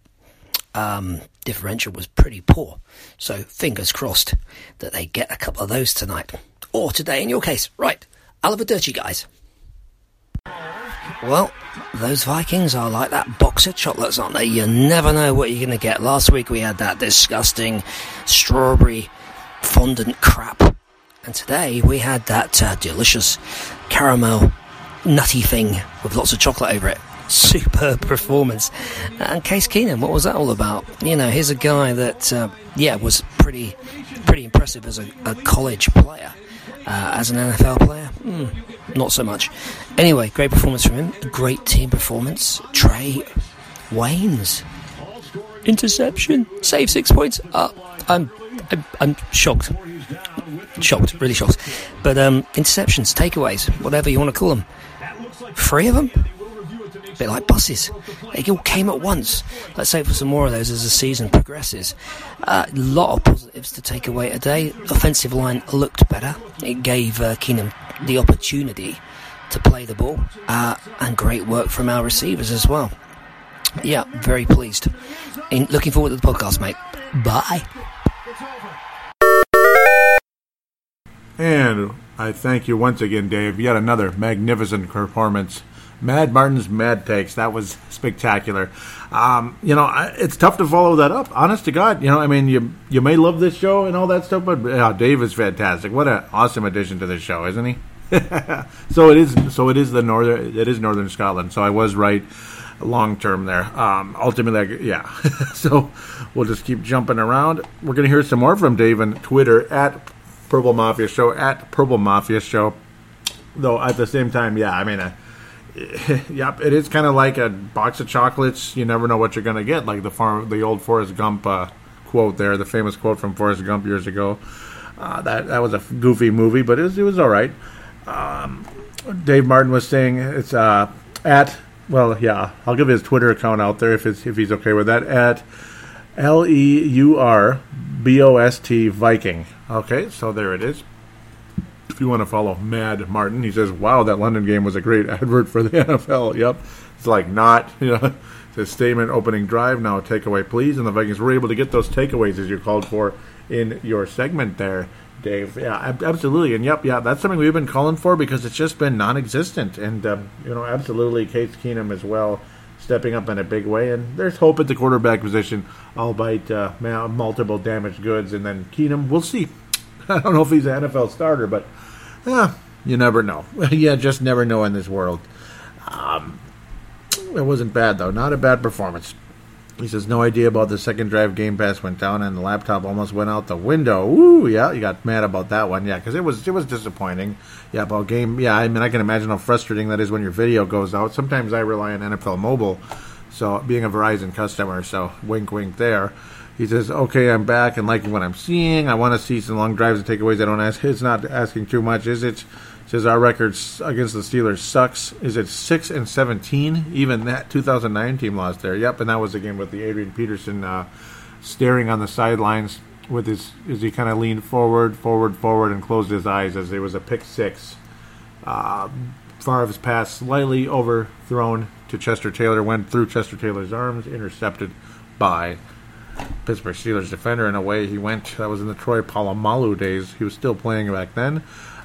um, differential was pretty poor. So fingers crossed that they get a couple of those tonight. Or today in your case. Right, i love a Dirty guys. Well, those Vikings are like that box of chocolates, aren't they? You never know what you're going to get. Last week we had that disgusting strawberry fondant crap. And today we had that uh, delicious caramel nutty thing with lots of chocolate over it. Superb performance. And Case Keenum, what was that all about? You know, here's a guy that, uh, yeah, was pretty, pretty impressive as a, a college player Uh, as an NFL player, mm, not so much. Anyway, great performance from him. Great team performance. Trae Waynes. Interception. Save six points. Uh, I'm, I'm, I'm shocked. Shocked, really shocked. But um, interceptions, takeaways, whatever you want to call them. Three of them? Bit like buses. They all came at once. Let's hope for some more of those as the season progresses. A uh, lot of positives to take away today. Offensive line looked better. It gave uh, Keenum the opportunity to play the ball, uh, and great work from our receivers as well. Yeah, very pleased. In, looking forward to the podcast, mate. Bye. And I thank you once again, Dave. Yet another magnificent performance. Mad Martin's Mad Takes. That was spectacular. Um, you know, it's tough to follow that up. Honest to God, you know, I mean, you you may love this show and all that stuff, but uh, Dave is fantastic. What an awesome addition to this show, isn't he? so it is. So it is the northern. It is northern Scotland. So I was right long term there. Um, ultimately, yeah. so we'll just keep jumping around. We're going to hear some more from Dave on Twitter at Purple Mafia Show at Purple Mafia Show. Though at the same time, yeah, I mean. Uh, yep, it is kind of like a box of chocolates. You never know what you're going to get, like the farm, the old Forrest Gump uh, quote there, the famous quote from Forrest Gump years ago. Uh, that that was a goofy movie, but it was, it was all right. Um, Dave Martin was saying it's uh, at well, yeah, I'll give his Twitter account out there if it's if he's okay with that at L E U R B O S T Viking. Okay, so there it is you want to follow Mad Martin, he says, "Wow, that London game was a great advert for the NFL." Yep, it's like not, you know, it's a statement opening drive. Now takeaway, please, and the Vikings were able to get those takeaways as you called for in your segment there, Dave. Yeah, absolutely, and yep, yeah, that's something we've been calling for because it's just been non-existent, and um, you know, absolutely, Case Keenum as well. Stepping up in a big way, and there's hope at the quarterback position, albeit uh, multiple damaged goods. And then Keenum, we'll see. I don't know if he's an NFL starter, but yeah, you never know. yeah, just never know in this world. Um, it wasn't bad though. Not a bad performance. He says no idea about the second drive. Game Pass went down and the laptop almost went out the window. Ooh, yeah, you got mad about that one. Yeah, because it was it was disappointing. Yeah, about game. Yeah, I mean I can imagine how frustrating that is when your video goes out. Sometimes I rely on NFL Mobile, so being a Verizon customer, so wink, wink there. He says, "Okay, I'm back and liking what I'm seeing. I want to see some long drives and takeaways. I don't ask. It's not asking too much, is it?" Says our record against the Steelers sucks. Is it six and seventeen? Even that 2009 team lost there. Yep, and that was the game with the Adrian Peterson uh, staring on the sidelines with his as he kind of leaned forward, forward, forward, and closed his eyes as there was a pick six. Uh, Favre's pass slightly overthrown to Chester Taylor, went through Chester Taylor's arms, intercepted by Pittsburgh Steelers defender in a way he went. That was in the Troy Polamalu days. He was still playing back then.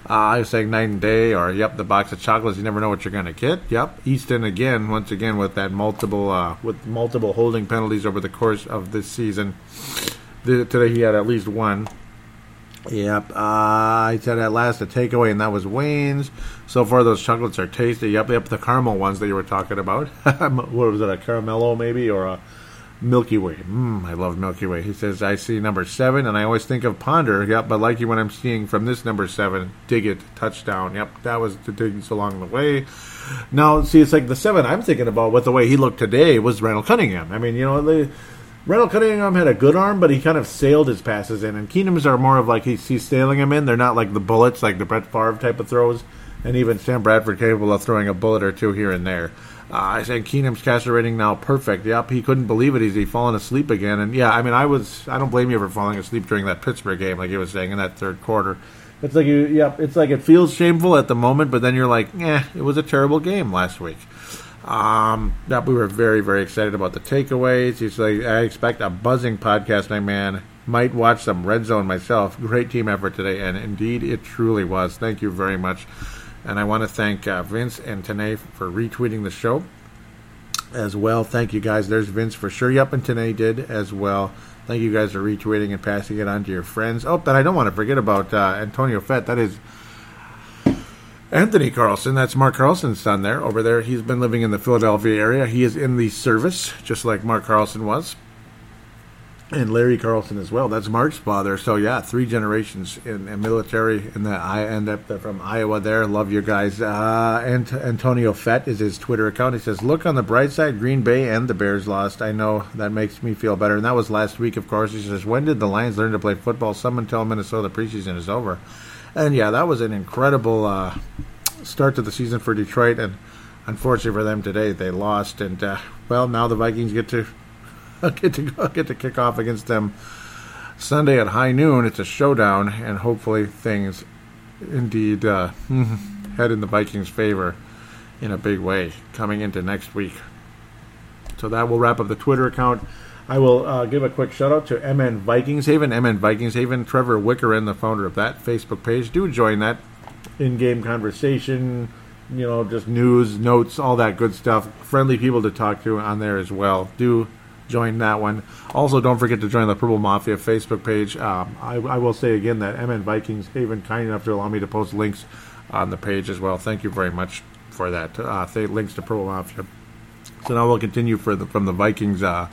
Uh, I was saying night and day, or yep, the box of chocolates. You never know what you're going to get. Yep, Easton again, once again with that multiple uh, with multiple holding penalties over the course of this season. The, today he had at least one. Yep, uh, I said at last a takeaway, and that was Waynes. So far, those chocolates are tasty. Yep, yep, the caramel ones that you were talking about. what was it, a caramello maybe, or a Milky Way. Mm, I love Milky Way. He says, I see number seven, and I always think of Ponder. Yep, but like you when I'm seeing from this number seven, dig it, touchdown. Yep, that was the Diggs along the way. Now, see, it's like the seven I'm thinking about with the way he looked today was Randall Cunningham. I mean, you know, the, Randall Cunningham had a good arm, but he kind of sailed his passes in, and Keenum's are more of like he's, he's sailing them in. They're not like the bullets, like the Brett Favre type of throws, and even Sam Bradford capable of throwing a bullet or two here and there. Uh, I said Keenum's passer rating now perfect. Yep, he couldn't believe it. He's he fallen asleep again. And yeah, I mean, I was. I don't blame you for falling asleep during that Pittsburgh game, like you was saying in that third quarter. It's like you, yep. It's like it feels shameful at the moment, but then you're like, eh, it was a terrible game last week. Um, yep, we were very, very excited about the takeaways. He's like, I expect a buzzing podcast, my man. Might watch some Red Zone myself. Great team effort today, and indeed, it truly was. Thank you very much. And I want to thank uh, Vince and Tanae for retweeting the show as well. Thank you guys. There's Vince for sure. Yep, and Tanae did as well. Thank you guys for retweeting and passing it on to your friends. Oh, but I don't want to forget about uh, Antonio Fett. That is Anthony Carlson. That's Mark Carlson's son there. Over there, he's been living in the Philadelphia area. He is in the service, just like Mark Carlson was. And Larry Carlson as well. That's Mark's father. So yeah, three generations in, in military the I end up from Iowa. There, love you guys. Uh, and Antonio Fett is his Twitter account. He says, "Look on the bright side. Green Bay and the Bears lost. I know that makes me feel better." And that was last week, of course. He says, "When did the Lions learn to play football? Someone tell Minnesota preseason is over." And yeah, that was an incredible uh, start to the season for Detroit. And unfortunately for them today, they lost. And uh, well, now the Vikings get to get to get to kick off against them Sunday at high noon. It's a showdown, and hopefully things indeed uh, head in the Vikings' favor in a big way coming into next week. So that will wrap up the Twitter account. I will uh, give a quick shout out to MN Vikings Haven, MN Vikings Haven, Trevor Wickerin, the founder of that Facebook page. Do join that in-game conversation, you know, just news, notes, all that good stuff. Friendly people to talk to on there as well. Do join that one. Also, don't forget to join the Purple Mafia Facebook page. Um, I, I, will say again that MN Vikings have been kind enough to allow me to post links on the page as well. Thank you very much for that. Uh, links to Purple Mafia. So now we'll continue for the, from the Vikings, uh,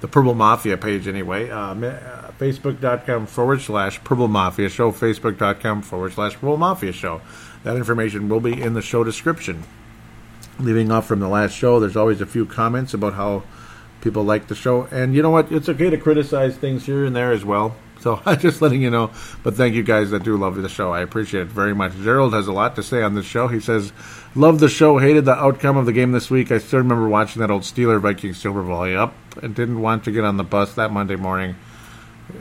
the Purple Mafia page anyway. Uh, uh Facebook.com forward slash Purple Mafia Show. Facebook.com forward slash Purple Mafia Show. That information will be in the show description. Leaving off from the last show, there's always a few comments about how people like the show. And you know what? It's okay to criticize things here and there as well. So I'm just letting you know. But thank you guys that do love the show. I appreciate it very much. Gerald has a lot to say on this show. He says, Love the show, hated the outcome of the game this week. I still remember watching that old Steeler Vikings Super Bowl. Yep. And didn't want to get on the bus that Monday morning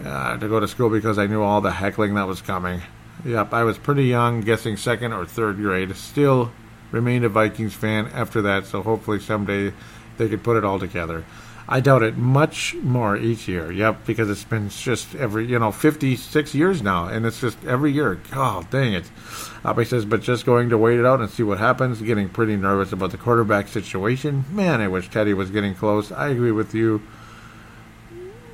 uh, to go to school because I knew all the heckling that was coming. Yep. I was pretty young, guessing second or third grade. Still remained a Vikings fan after that. So hopefully someday they could put it all together. I doubt it much more each year. Yep, because it's been just every, you know, 56 years now, and it's just every year. Oh, dang it. Uh, he says, but just going to wait it out and see what happens. Getting pretty nervous about the quarterback situation. Man, I wish Teddy was getting close. I agree with you.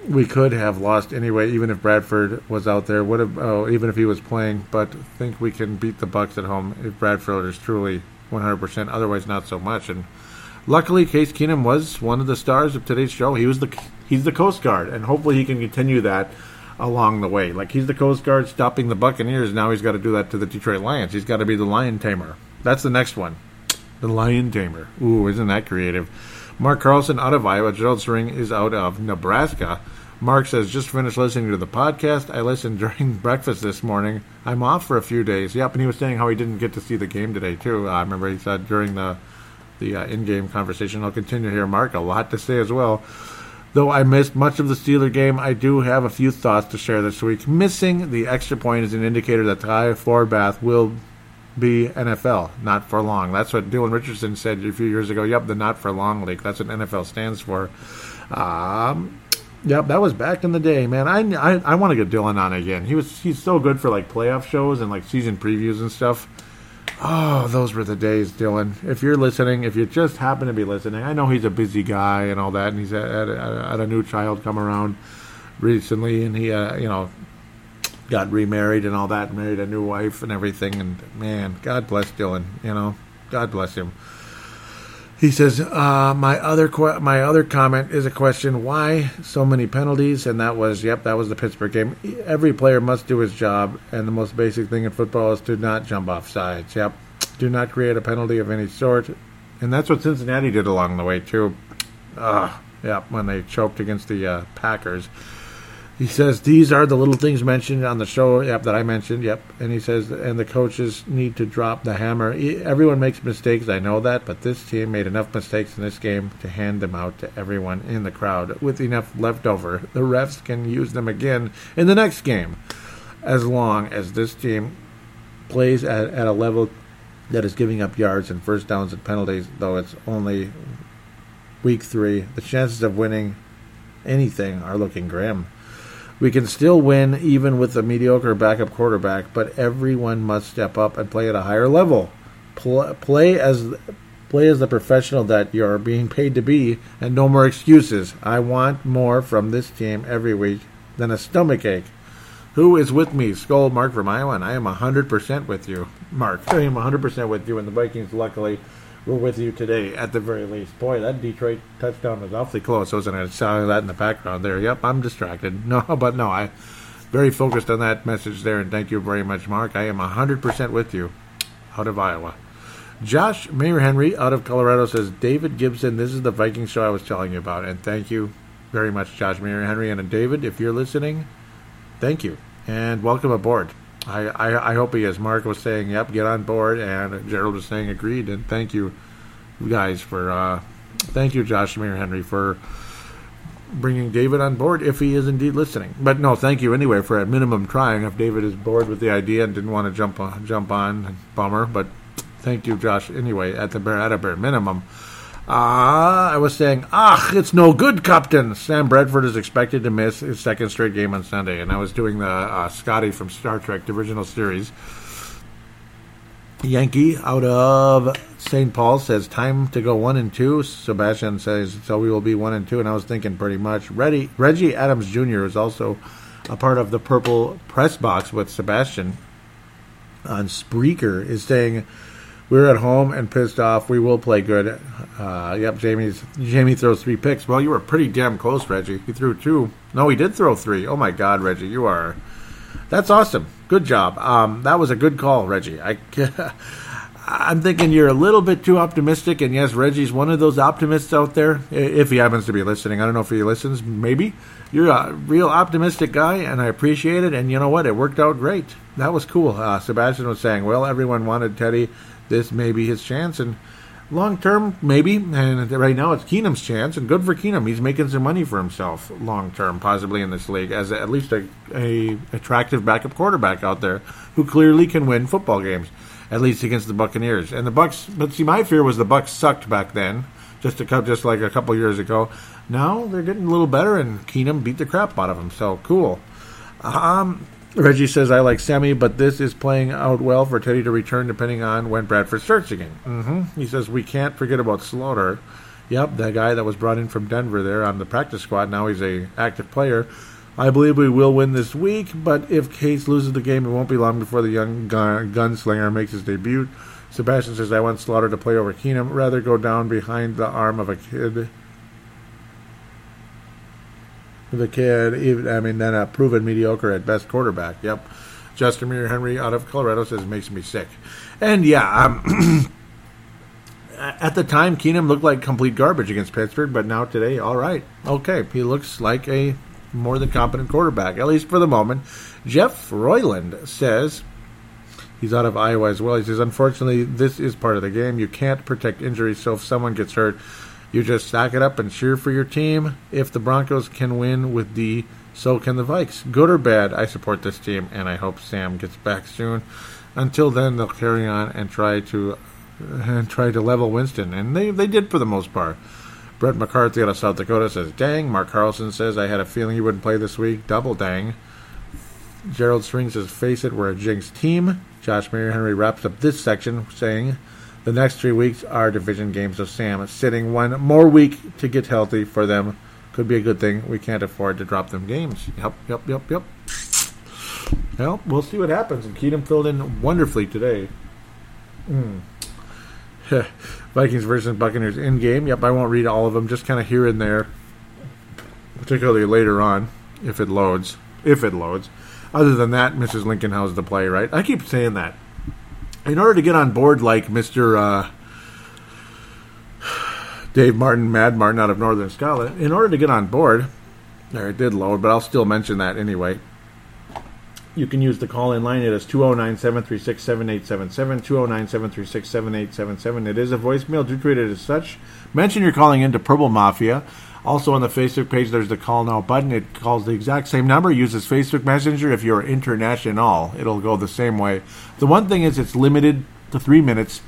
We could have lost anyway, even if Bradford was out there. Would have, oh, even if he was playing. But think we can beat the Bucks at home if Bradford is truly 100%. Otherwise, not so much. And Luckily, Case Keenum was one of the stars of today's show. He was the he's the Coast Guard, and hopefully he can continue that along the way. Like he's the Coast Guard stopping the Buccaneers. Now he's got to do that to the Detroit Lions. He's got to be the Lion Tamer. That's the next one. The Lion Tamer. Ooh, isn't that creative? Mark Carlson out of Iowa. Gerald String is out of Nebraska. Mark says, just finished listening to the podcast. I listened during breakfast this morning. I'm off for a few days. Yep, and he was saying how he didn't get to see the game today, too. I remember he said during the the uh, in-game conversation. I'll continue here, Mark. A lot to say as well. Though I missed much of the Steeler game, I do have a few thoughts to share this week. Missing the extra point is an indicator that Kai Forbath will be NFL, not for long. That's what Dylan Richardson said a few years ago. Yep, the not for long league. That's what NFL stands for. Um, yep, that was back in the day, man. I, I, I want to get Dylan on again. He was he's so good for like playoff shows and like season previews and stuff. Oh, those were the days, Dylan. If you're listening, if you just happen to be listening, I know he's a busy guy and all that, and he's had, had, had a new child come around recently, and he, uh, you know, got remarried and all that, and married a new wife and everything. And man, God bless Dylan. You know, God bless him. He says, uh, "My other my other comment is a question: Why so many penalties?" And that was, yep, that was the Pittsburgh game. Every player must do his job, and the most basic thing in football is to not jump off sides. Yep, do not create a penalty of any sort, and that's what Cincinnati did along the way too. Uh, yep, when they choked against the uh, Packers. He says these are the little things mentioned on the show. Yep, that I mentioned. Yep, and he says and the coaches need to drop the hammer. Everyone makes mistakes. I know that, but this team made enough mistakes in this game to hand them out to everyone in the crowd with enough left over. The refs can use them again in the next game, as long as this team plays at, at a level that is giving up yards and first downs and penalties. Though it's only week three, the chances of winning anything are looking grim. We can still win even with a mediocre backup quarterback, but everyone must step up and play at a higher level. Play, as play as the professional that you're being paid to be, and no more excuses. I want more from this team every week than a stomach ache. Who is with me? Skull Mark from Iowa, and I am 100% with you. Mark, I am 100% with you, and the Vikings luckily were with you today at the very least. Boy, that Detroit touchdown was awfully close, wasn't it? I saw that in the background there. Yep, I'm distracted. No, but no, I very focused on that message there, and thank you very much, Mark. I am 100% with you out of Iowa. Josh Mayer Henry out of Colorado says, David Gibson, this is the Viking show I was telling you about. And thank you very much, Josh Mayer Henry. And uh, David, if you're listening, thank you and welcome aboard. I, I, I hope he is. Mark was saying, yep, get on board. And Gerald was saying, agreed. And thank you guys for, uh, thank you, Josh Mayor Henry, for bringing David on board if he is indeed listening. But no, thank you anyway for at minimum trying. If David is bored with the idea and didn't want to jump on, jump on, bummer. But thank you, Josh. Anyway, at the bare at a bare minimum. Ah, I was saying, ah, it's no good, Captain. Sam Bradford is expected to miss his second straight game on Sunday, and I was doing the uh, Scotty from Star Trek, the original series. Yankee out of St. Paul says time to go one and two. Sebastian says so we will be one and two, and I was thinking pretty much. Reggie, Reggie Adams Jr. is also a part of the purple press box with Sebastian on Spreaker is saying we're at home and pissed off. We will play good. Uh, yep, Jameis Jamie throws three picks. Well, you were pretty damn close, Reggie. He threw two. No, he did throw three. Oh my God, Reggie, you are. That's awesome. Good job. Um, that was a good call, Reggie. I. I'm thinking you're a little bit too optimistic, and yes, Reggie's one of those optimists out there. If he happens to be listening, I don't know if he listens. Maybe you're a real optimistic guy, and I appreciate it. And you know what? It worked out great. That was cool. Uh, Sebastian was saying, "Well, everyone wanted Teddy. This may be his chance, and long term, maybe. And right now, it's Keenum's chance, and good for Keenum. He's making some money for himself long term, possibly in this league, as at least a, a attractive backup quarterback out there who clearly can win football games." at least against the Buccaneers. And the Bucks, but see, my fear was the Bucks sucked back then, just a just like a couple years ago. Now they're getting a little better, and Keenum beat the crap out of them. So cool. Um, Reggie says I like Sammy, but this is playing out well for Teddy to return, depending on when Bradford starts again. Mm-hmm. He says we can't forget about Slaughter. Yep, the guy that was brought in from Denver there on the practice squad. Now he's a active player. I believe we will win this week, but if Case loses the game, it won't be long before the young gun- gunslinger makes his debut. Sebastian says, I want Slaughter to play over Keenum, rather go down behind the arm of a kid. The kid, even, I mean, then a proven mediocre at best quarterback. Yep. Justin Mayer Henry out of Colorado says, it makes me sick. And yeah, um, at the time, Keenum looked like complete garbage against Pittsburgh, but now today, all right. Okay, he looks like a more than competent quarterback, at least for the moment. Jeff Royland says he's out of Iowa as well. He says, unfortunately, this is part of the game. You can't protect injuries, so if someone gets hurt, you just stack it up and cheer for your team. If the Broncos can win with D, so can the Vikes. Good or bad, I support this team, and I hope Sam gets back soon. Until then, they'll carry on and try to and try to level Winston, and they they did for the most part. Brett McCarthy out of South Dakota says, Dang. Mark Carlson says, I had a feeling you wouldn't play this week. Double dang. Gerald String says, Face it, we're a jinx team. Josh Mayer Henry wraps up this section saying, The next three weeks are division games of Sam. Sitting one more week to get healthy for them could be a good thing. We can't afford to drop them games. Yep, yep, yep, yep. Well, we'll see what happens. And Keenum filled in wonderfully today. Mm. Vikings versus Buccaneers in game. Yep, I won't read all of them, just kind of here and there, particularly later on, if it loads. If it loads. Other than that, Mrs. Lincoln how's the play, right? I keep saying that. In order to get on board like Mr. Uh, Dave Martin, Mad Martin out of Northern Scotland, in order to get on board, there it did load, but I'll still mention that anyway. You can use the call in line. It is 209 736 7877. 209 736 7877. It is a voicemail. Do treat it as such. Mention you're calling into Purple Mafia. Also on the Facebook page, there's the call now button. It calls the exact same number. Uses Facebook Messenger. If you're international, it'll go the same way. The one thing is, it's limited to three minutes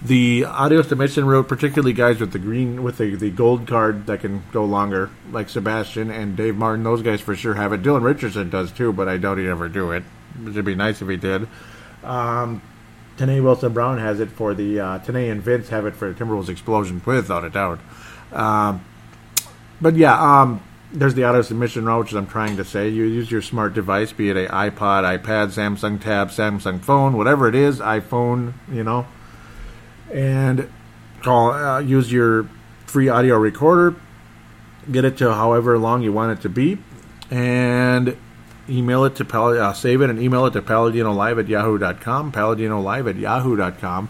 the audio submission route, particularly guys with the green with the, the gold card that can go longer, like Sebastian and Dave Martin, those guys for sure have it. Dylan Richardson does too, but I doubt he'd ever do it. It'd be nice if he did. Um, Wilson Brown has it for the uh, Tanae and Vince have it for Timberwolves Explosion, without a doubt. Um, but yeah, um, there's the auto submission route, which I'm trying to say. You use your smart device, be it a iPod, iPad, Samsung Tab, Samsung phone, whatever it is, iPhone, you know and call, uh, use your free audio recorder, get it to however long you want it to be, and email it to Pal- uh, save it and email it to paladinolive at yahoo.com, paladinolive at yahoo.com.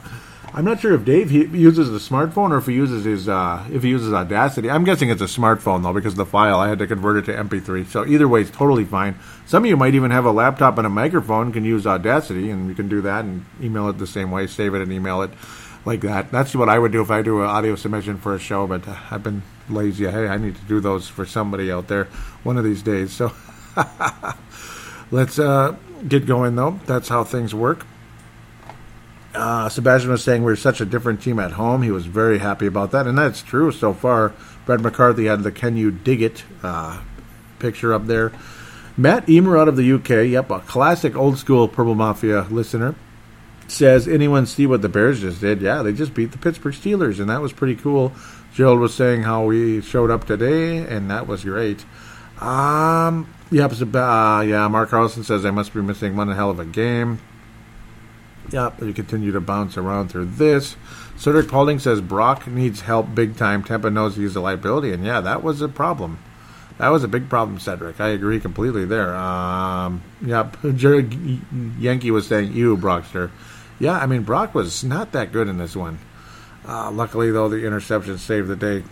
I'm not sure if Dave uses the smartphone or if he uses his uh, if he uses Audacity. I'm guessing it's a smartphone though because the file I had to convert it to MP3. So either way, it's totally fine. Some of you might even have a laptop and a microphone, can use Audacity, and you can do that and email it the same way. Save it and email it like that. That's what I would do if I do an audio submission for a show. But I've been lazy. Hey, I need to do those for somebody out there one of these days. So let's uh, get going though. That's how things work. Uh, Sebastian was saying we're such a different team at home. He was very happy about that, and that's true so far. Brad McCarthy had the "Can you dig it?" Uh, picture up there. Matt Emer out of the UK, yep, a classic old school Purple Mafia listener, says, "Anyone see what the Bears just did? Yeah, they just beat the Pittsburgh Steelers, and that was pretty cool." Gerald was saying how we showed up today, and that was great. Um, yep, uh, yeah. Mark Carlson says I must be missing one hell of a game. Yep, you continue to bounce around through this. Cedric Paulding says Brock needs help big time. Tampa knows he's a liability, and yeah, that was a problem. That was a big problem, Cedric. I agree completely there. Um, yep, Jared Yankee was saying, "You, Brockster." Yeah, I mean Brock was not that good in this one. Uh, luckily, though, the interception saved the day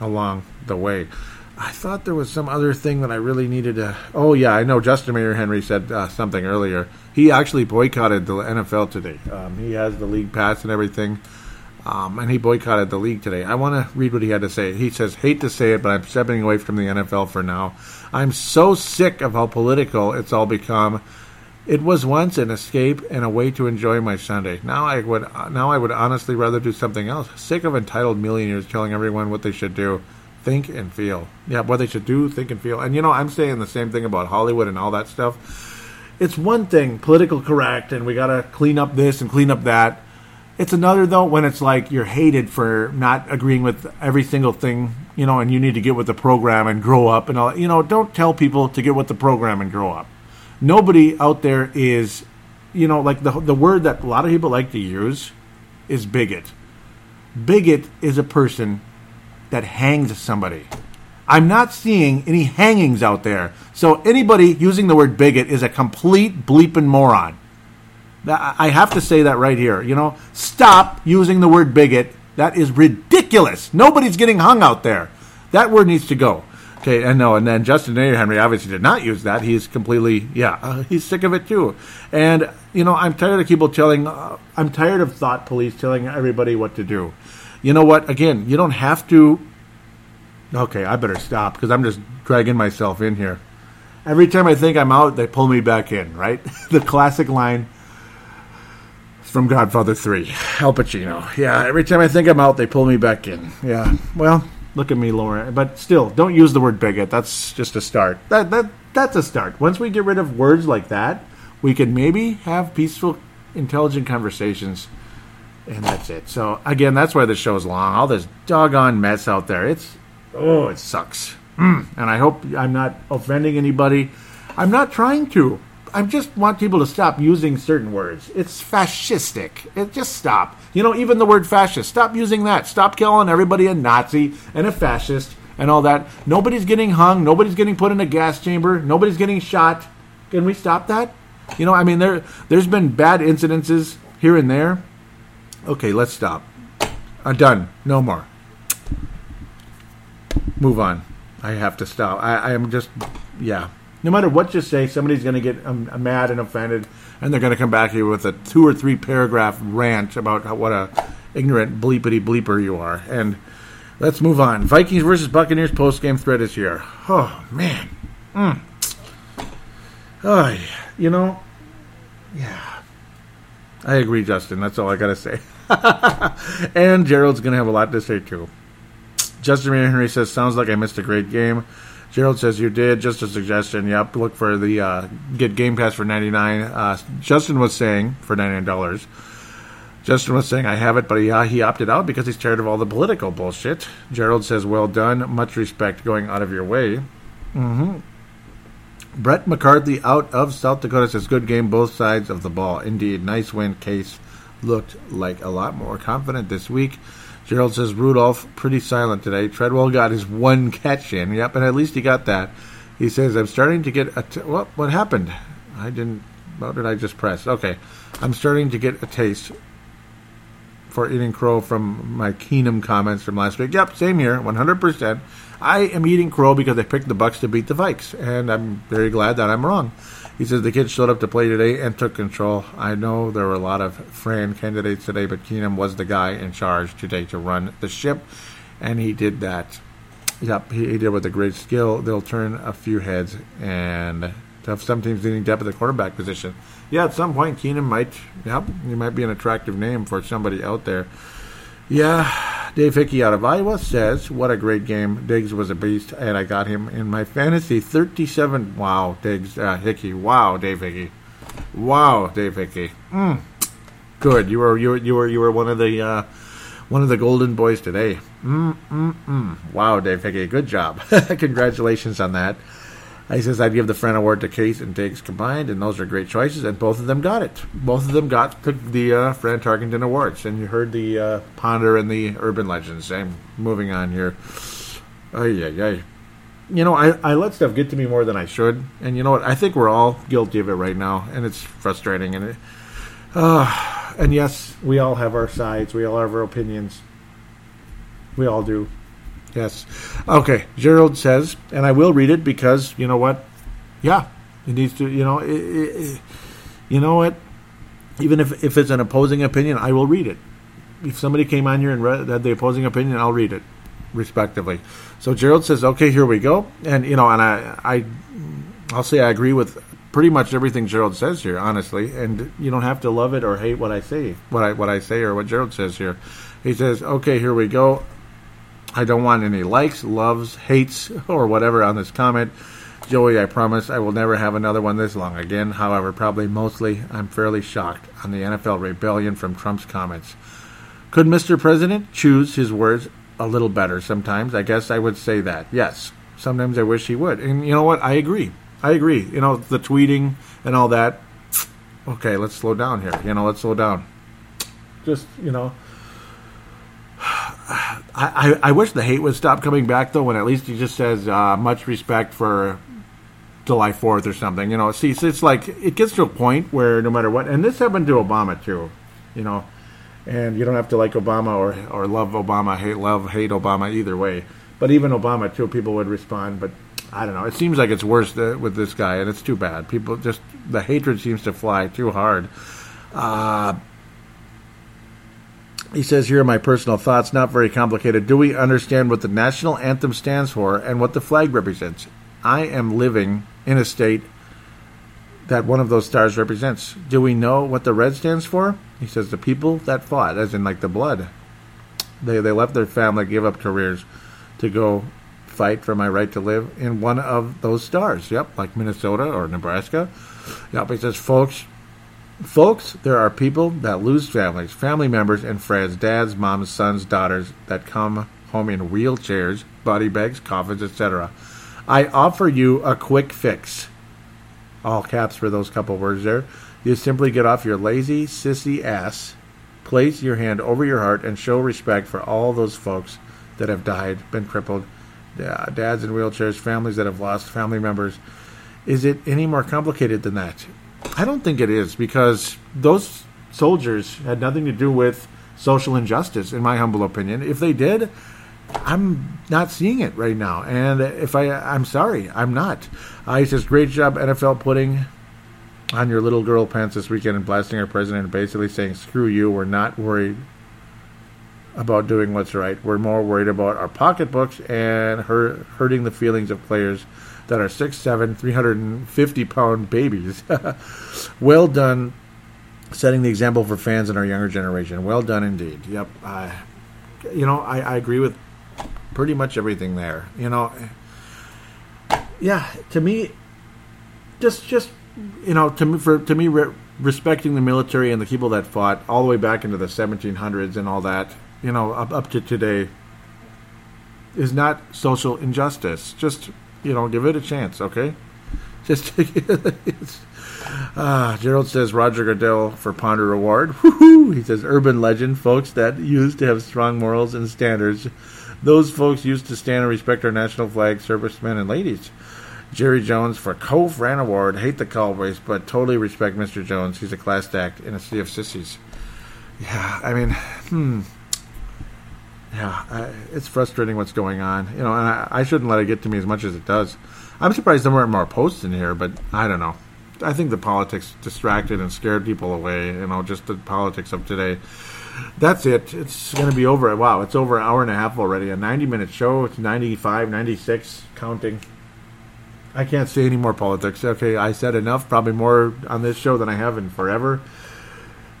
along the way. I thought there was some other thing that I really needed to. Oh yeah, I know. Justin Mayer Henry said uh, something earlier. He actually boycotted the NFL today. Um, he has the league pass and everything, um, and he boycotted the league today. I want to read what he had to say. He says, "Hate to say it, but I'm stepping away from the NFL for now. I'm so sick of how political it's all become." It was once an escape and a way to enjoy my Sunday. Now I would now I would honestly rather do something else. Sick of entitled millionaires telling everyone what they should do think and feel. Yeah, what they should do, think and feel. And you know, I'm saying the same thing about Hollywood and all that stuff. It's one thing, political correct, and we got to clean up this and clean up that. It's another though when it's like you're hated for not agreeing with every single thing, you know, and you need to get with the program and grow up and all. You know, don't tell people to get with the program and grow up. Nobody out there is, you know, like the the word that a lot of people like to use is bigot. Bigot is a person that hangs somebody. I'm not seeing any hangings out there. So anybody using the word bigot is a complete bleeping moron. I have to say that right here. You know, stop using the word bigot. That is ridiculous. Nobody's getting hung out there. That word needs to go. Okay, and no, and then Justin A. Henry obviously did not use that. He's completely, yeah, uh, he's sick of it too. And you know, I'm tired of people telling. Uh, I'm tired of thought police telling everybody what to do you know what? Again, you don't have to. Okay, I better stop because I'm just dragging myself in here. Every time I think I'm out, they pull me back in, right? the classic line from Godfather 3, Al Pacino. Yeah, every time I think I'm out, they pull me back in. Yeah, well, look at me, Laura. But still, don't use the word bigot. That's just a start. That, that That's a start. Once we get rid of words like that, we can maybe have peaceful, intelligent conversations and that's it. So again, that's why the show's long. All this doggone mess out there. It's oh, it sucks. Mm. And I hope I'm not offending anybody. I'm not trying to. I just want people to stop using certain words. It's fascistic. It just stop. You know, even the word fascist. Stop using that. Stop calling everybody a Nazi and a fascist and all that. Nobody's getting hung. Nobody's getting put in a gas chamber. Nobody's getting shot. Can we stop that? You know, I mean, there there's been bad incidences here and there, Okay, let's stop. I'm done. No more. Move on. I have to stop. I, I am just, yeah. No matter what you say, somebody's going to get um, mad and offended, and they're going to come back here with a two or three paragraph rant about how, what a ignorant bleepity bleeper you are. And let's move on. Vikings versus Buccaneers post game thread is here. Oh man. Mm. Oh, you know, yeah. I agree, Justin. That's all I got to say. and Gerald's going to have a lot to say too. Justin Henry says, "Sounds like I missed a great game." Gerald says, "You did." Just a suggestion. Yep. Look for the uh, get Game Pass for ninety nine. Uh, Justin was saying for ninety nine dollars. Justin was saying, "I have it," but he, uh, he opted out because he's tired of all the political bullshit. Gerald says, "Well done. Much respect going out of your way." Mm-hmm. Brett McCarthy out of South Dakota says, "Good game, both sides of the ball. Indeed, nice win. Case looked like a lot more confident this week. Gerald says Rudolph pretty silent today. Treadwell got his one catch in. Yep, and at least he got that. He says I'm starting to get a t- what what happened? I didn't. What did I just press? Okay, I'm starting to get a taste for eating crow from my Keenum comments from last week. Yep, same here, 100%. I am eating crow because I picked the Bucks to beat the Vikes, and I'm very glad that I'm wrong. He says the kids showed up to play today and took control. I know there were a lot of Fran candidates today, but Keenum was the guy in charge today to run the ship, and he did that. Yep, he, he did with a great skill. They'll turn a few heads, and have some teams needing depth at the quarterback position. Yeah, at some point, Keenum might, yep, he might be an attractive name for somebody out there. Yeah, Dave Hickey out of Iowa says, "What a great game! Diggs was a beast, and I got him in my fantasy 37. Wow, Diggs, uh, Hickey. Wow, Dave Hickey. Wow, Dave Hickey. Mm. Good. You were you were you were you were one of the uh, one of the golden boys today. Mm mm mm. Wow, Dave Hickey. Good job. Congratulations on that." He says, I'd give the Fran award to Case and Diggs combined, and those are great choices, and both of them got it. Both of them got the, the uh, Fran Tarkenton Awards, and you heard the uh, Ponder and the Urban Legends. I'm moving on here. Oh, yeah, yeah. You know, I, I let stuff get to me more than I should, and you know what? I think we're all guilty of it right now, and it's frustrating. And it, uh, and yes, we all have our sides, we all have our opinions. We all do. Yes. Okay. Gerald says, and I will read it because you know what? Yeah, it needs to. You know, it, it, you know what? Even if if it's an opposing opinion, I will read it. If somebody came on here and read the opposing opinion, I'll read it, respectively. So Gerald says, "Okay, here we go," and you know, and I, I, I'll say I agree with pretty much everything Gerald says here, honestly. And you don't have to love it or hate what I say, what I what I say or what Gerald says here. He says, "Okay, here we go." I don't want any likes, loves, hates, or whatever on this comment. Joey, I promise I will never have another one this long again. However, probably mostly I'm fairly shocked on the NFL rebellion from Trump's comments. Could Mr. President choose his words a little better sometimes? I guess I would say that. Yes. Sometimes I wish he would. And you know what? I agree. I agree. You know, the tweeting and all that. Okay, let's slow down here. You know, let's slow down. Just, you know, I, I, wish the hate would stop coming back though. When at least he just says uh, much respect for July Fourth or something. You know, see, it's, it's like it gets to a point where no matter what, and this happened to Obama too. You know, and you don't have to like Obama or or love Obama, hate love hate Obama either way. But even Obama too, people would respond. But I don't know. It seems like it's worse with this guy, and it's too bad. People just the hatred seems to fly too hard. Uh, he says, Here are my personal thoughts, not very complicated. Do we understand what the national anthem stands for and what the flag represents? I am living in a state that one of those stars represents. Do we know what the red stands for? He says, The people that fought, as in like the blood. They, they left their family, gave up careers to go fight for my right to live in one of those stars. Yep, like Minnesota or Nebraska. Yep, he says, Folks, Folks, there are people that lose families, family members, and friends, dads, moms, sons, daughters that come home in wheelchairs, body bags, coffins, etc. I offer you a quick fix. All caps for those couple words there. You simply get off your lazy, sissy ass, place your hand over your heart, and show respect for all those folks that have died, been crippled, dads in wheelchairs, families that have lost family members. Is it any more complicated than that? I don't think it is because those soldiers had nothing to do with social injustice, in my humble opinion. If they did, I'm not seeing it right now, and if I, I'm sorry, I'm not. Uh, he says, "Great job, NFL, putting on your little girl pants this weekend and blasting our president, and basically saying, screw you. We're not worried." About doing what's right. We're more worried about our pocketbooks and hurt, hurting the feelings of players that are 6'7", 350 pound babies. well done setting the example for fans in our younger generation. Well done indeed. Yep. You know, I, I agree with pretty much everything there. You know, yeah, to me, just just you know, to me, for to me, re- respecting the military and the people that fought all the way back into the 1700s and all that, you know, up up to today, is not social injustice. Just you know, give it a chance, okay? Just uh, Gerald says Roger Goodell for Ponder Award. Woo-hoo! He says urban legend, folks that used to have strong morals and standards. Those folks used to stand and respect our national flag, servicemen and ladies. Jerry Jones for Cove Ran Award. Hate the Cowboys, but totally respect Mr. Jones. He's a class act in a sea of sissies. Yeah, I mean, hmm. Yeah, it's frustrating what's going on. You know, and I, I shouldn't let it get to me as much as it does. I'm surprised there weren't more posts in here, but I don't know. I think the politics distracted and scared people away. You know, just the politics of today. That's it. It's going to be over. Wow, it's over an hour and a half already. A 90 minute show. It's 95, 96, counting. I can't say any more politics. Okay, I said enough. Probably more on this show than I have in forever.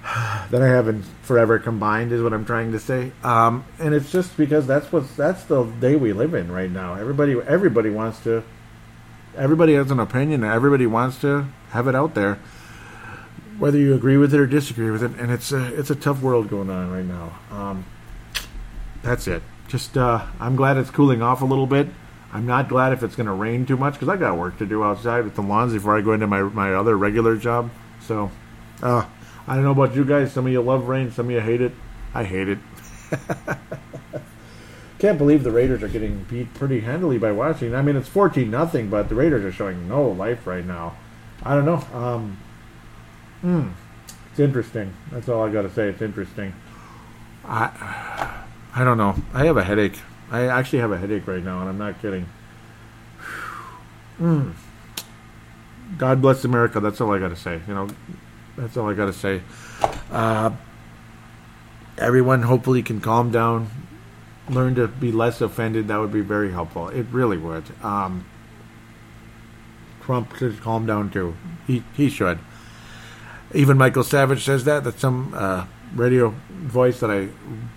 Than I haven't forever combined is what I'm trying to say. Um, and it's just because that's what that's the day we live in right now. Everybody everybody wants to. Everybody has an opinion. and Everybody wants to have it out there, whether you agree with it or disagree with it. And it's a it's a tough world going on right now. Um, that's it. Just uh, I'm glad it's cooling off a little bit. I'm not glad if it's going to rain too much because I got work to do outside with the lawns before I go into my my other regular job. So, uh, I don't know about you guys. Some of you love rain. Some of you hate it. I hate it. Can't believe the Raiders are getting beat pretty handily by Washington. I mean, it's 14 nothing, but the Raiders are showing no life right now. I don't know. Um, hmm, it's interesting. That's all I got to say. It's interesting. I I don't know. I have a headache. I actually have a headache right now, and I'm not kidding. Mm. God bless America. That's all I got to say. You know, that's all I got to say. Uh, everyone hopefully can calm down, learn to be less offended. That would be very helpful. It really would. Um, Trump should calm down too. He he should. Even Michael Savage says that. That's some uh, radio voice that I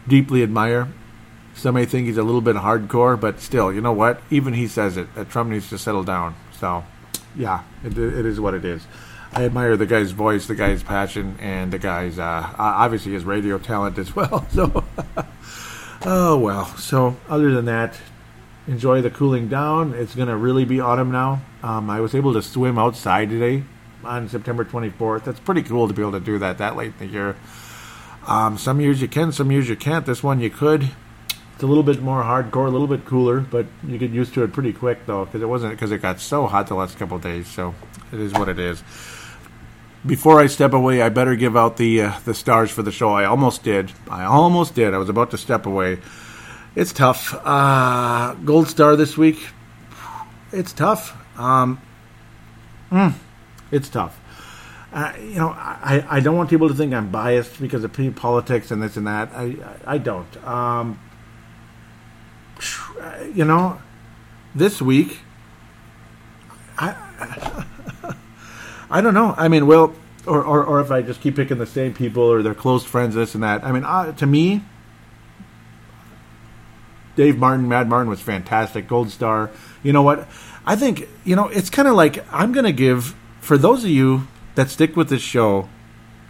deeply admire. Some may think he's a little bit hardcore, but still, you know what? Even he says it that Trump needs to settle down. So, yeah, it, it is what it is. I admire the guy's voice, the guy's passion, and the guy's uh, obviously his radio talent as well. So, oh well. So, other than that, enjoy the cooling down. It's going to really be autumn now. Um, I was able to swim outside today on September 24th. That's pretty cool to be able to do that that late in the year. Um, some years you can, some years you can't. This one you could. It's a little bit more hardcore, a little bit cooler, but you get used to it pretty quick though, because it wasn't because it got so hot the last couple days. So it is what it is. Before I step away, I better give out the uh, the stars for the show. I almost did. I almost did. I was about to step away. It's tough. Uh, gold star this week. It's tough. Um, mm, it's tough. Uh, you know, I, I don't want people to think I'm biased because of politics and this and that. I I don't. Um, you know, this week, I, I don't know. I mean, well, or, or, or if I just keep picking the same people or their close friends, this and that. I mean, uh, to me, Dave Martin, Mad Martin was fantastic. Gold star. You know what? I think, you know, it's kind of like I'm going to give, for those of you that stick with this show,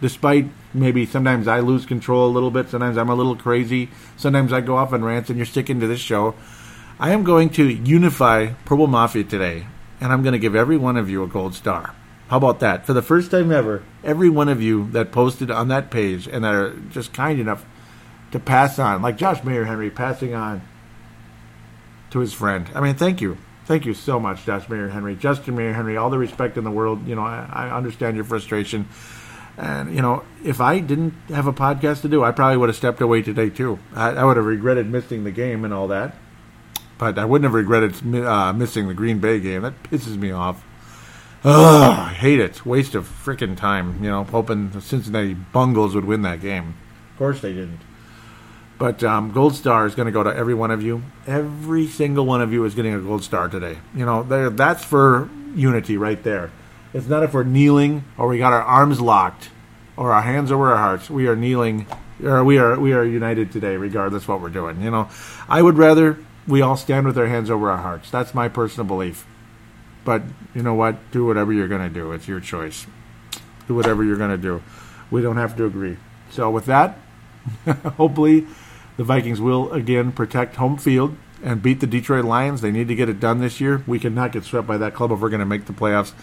despite maybe sometimes I lose control a little bit, sometimes I'm a little crazy, sometimes I go off on rants, and you're sticking to this show. I am going to unify Purple Mafia today, and I'm going to give every one of you a gold star. How about that? For the first time ever, every one of you that posted on that page and that are just kind enough to pass on, like Josh Mayer Henry passing on to his friend. I mean, thank you. Thank you so much, Josh Mayer Henry. Justin Mayer Henry, all the respect in the world. You know, I, I understand your frustration. And, you know, if I didn't have a podcast to do, I probably would have stepped away today, too. I, I would have regretted missing the game and all that. But I wouldn't have regretted uh, missing the Green Bay game. That pisses me off. Ugh, I hate it. Waste of freaking time, you know, hoping the Cincinnati Bungles would win that game. Of course they didn't. But um, gold star is going to go to every one of you. Every single one of you is getting a gold star today. You know, that's for unity right there. It's not if we're kneeling or we got our arms locked or our hands over our hearts. We are kneeling, or we are we are united today, regardless what we're doing. You know, I would rather we all stand with our hands over our hearts. That's my personal belief. But you know what? Do whatever you're going to do. It's your choice. Do whatever you're going to do. We don't have to agree. So with that, hopefully the Vikings will again protect home field and beat the Detroit Lions. They need to get it done this year. We cannot get swept by that club if we're going to make the playoffs.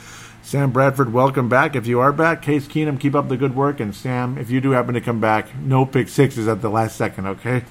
Sam Bradford, welcome back. If you are back, Case Keenum, keep up the good work. And Sam, if you do happen to come back, no pick sixes at the last second, okay?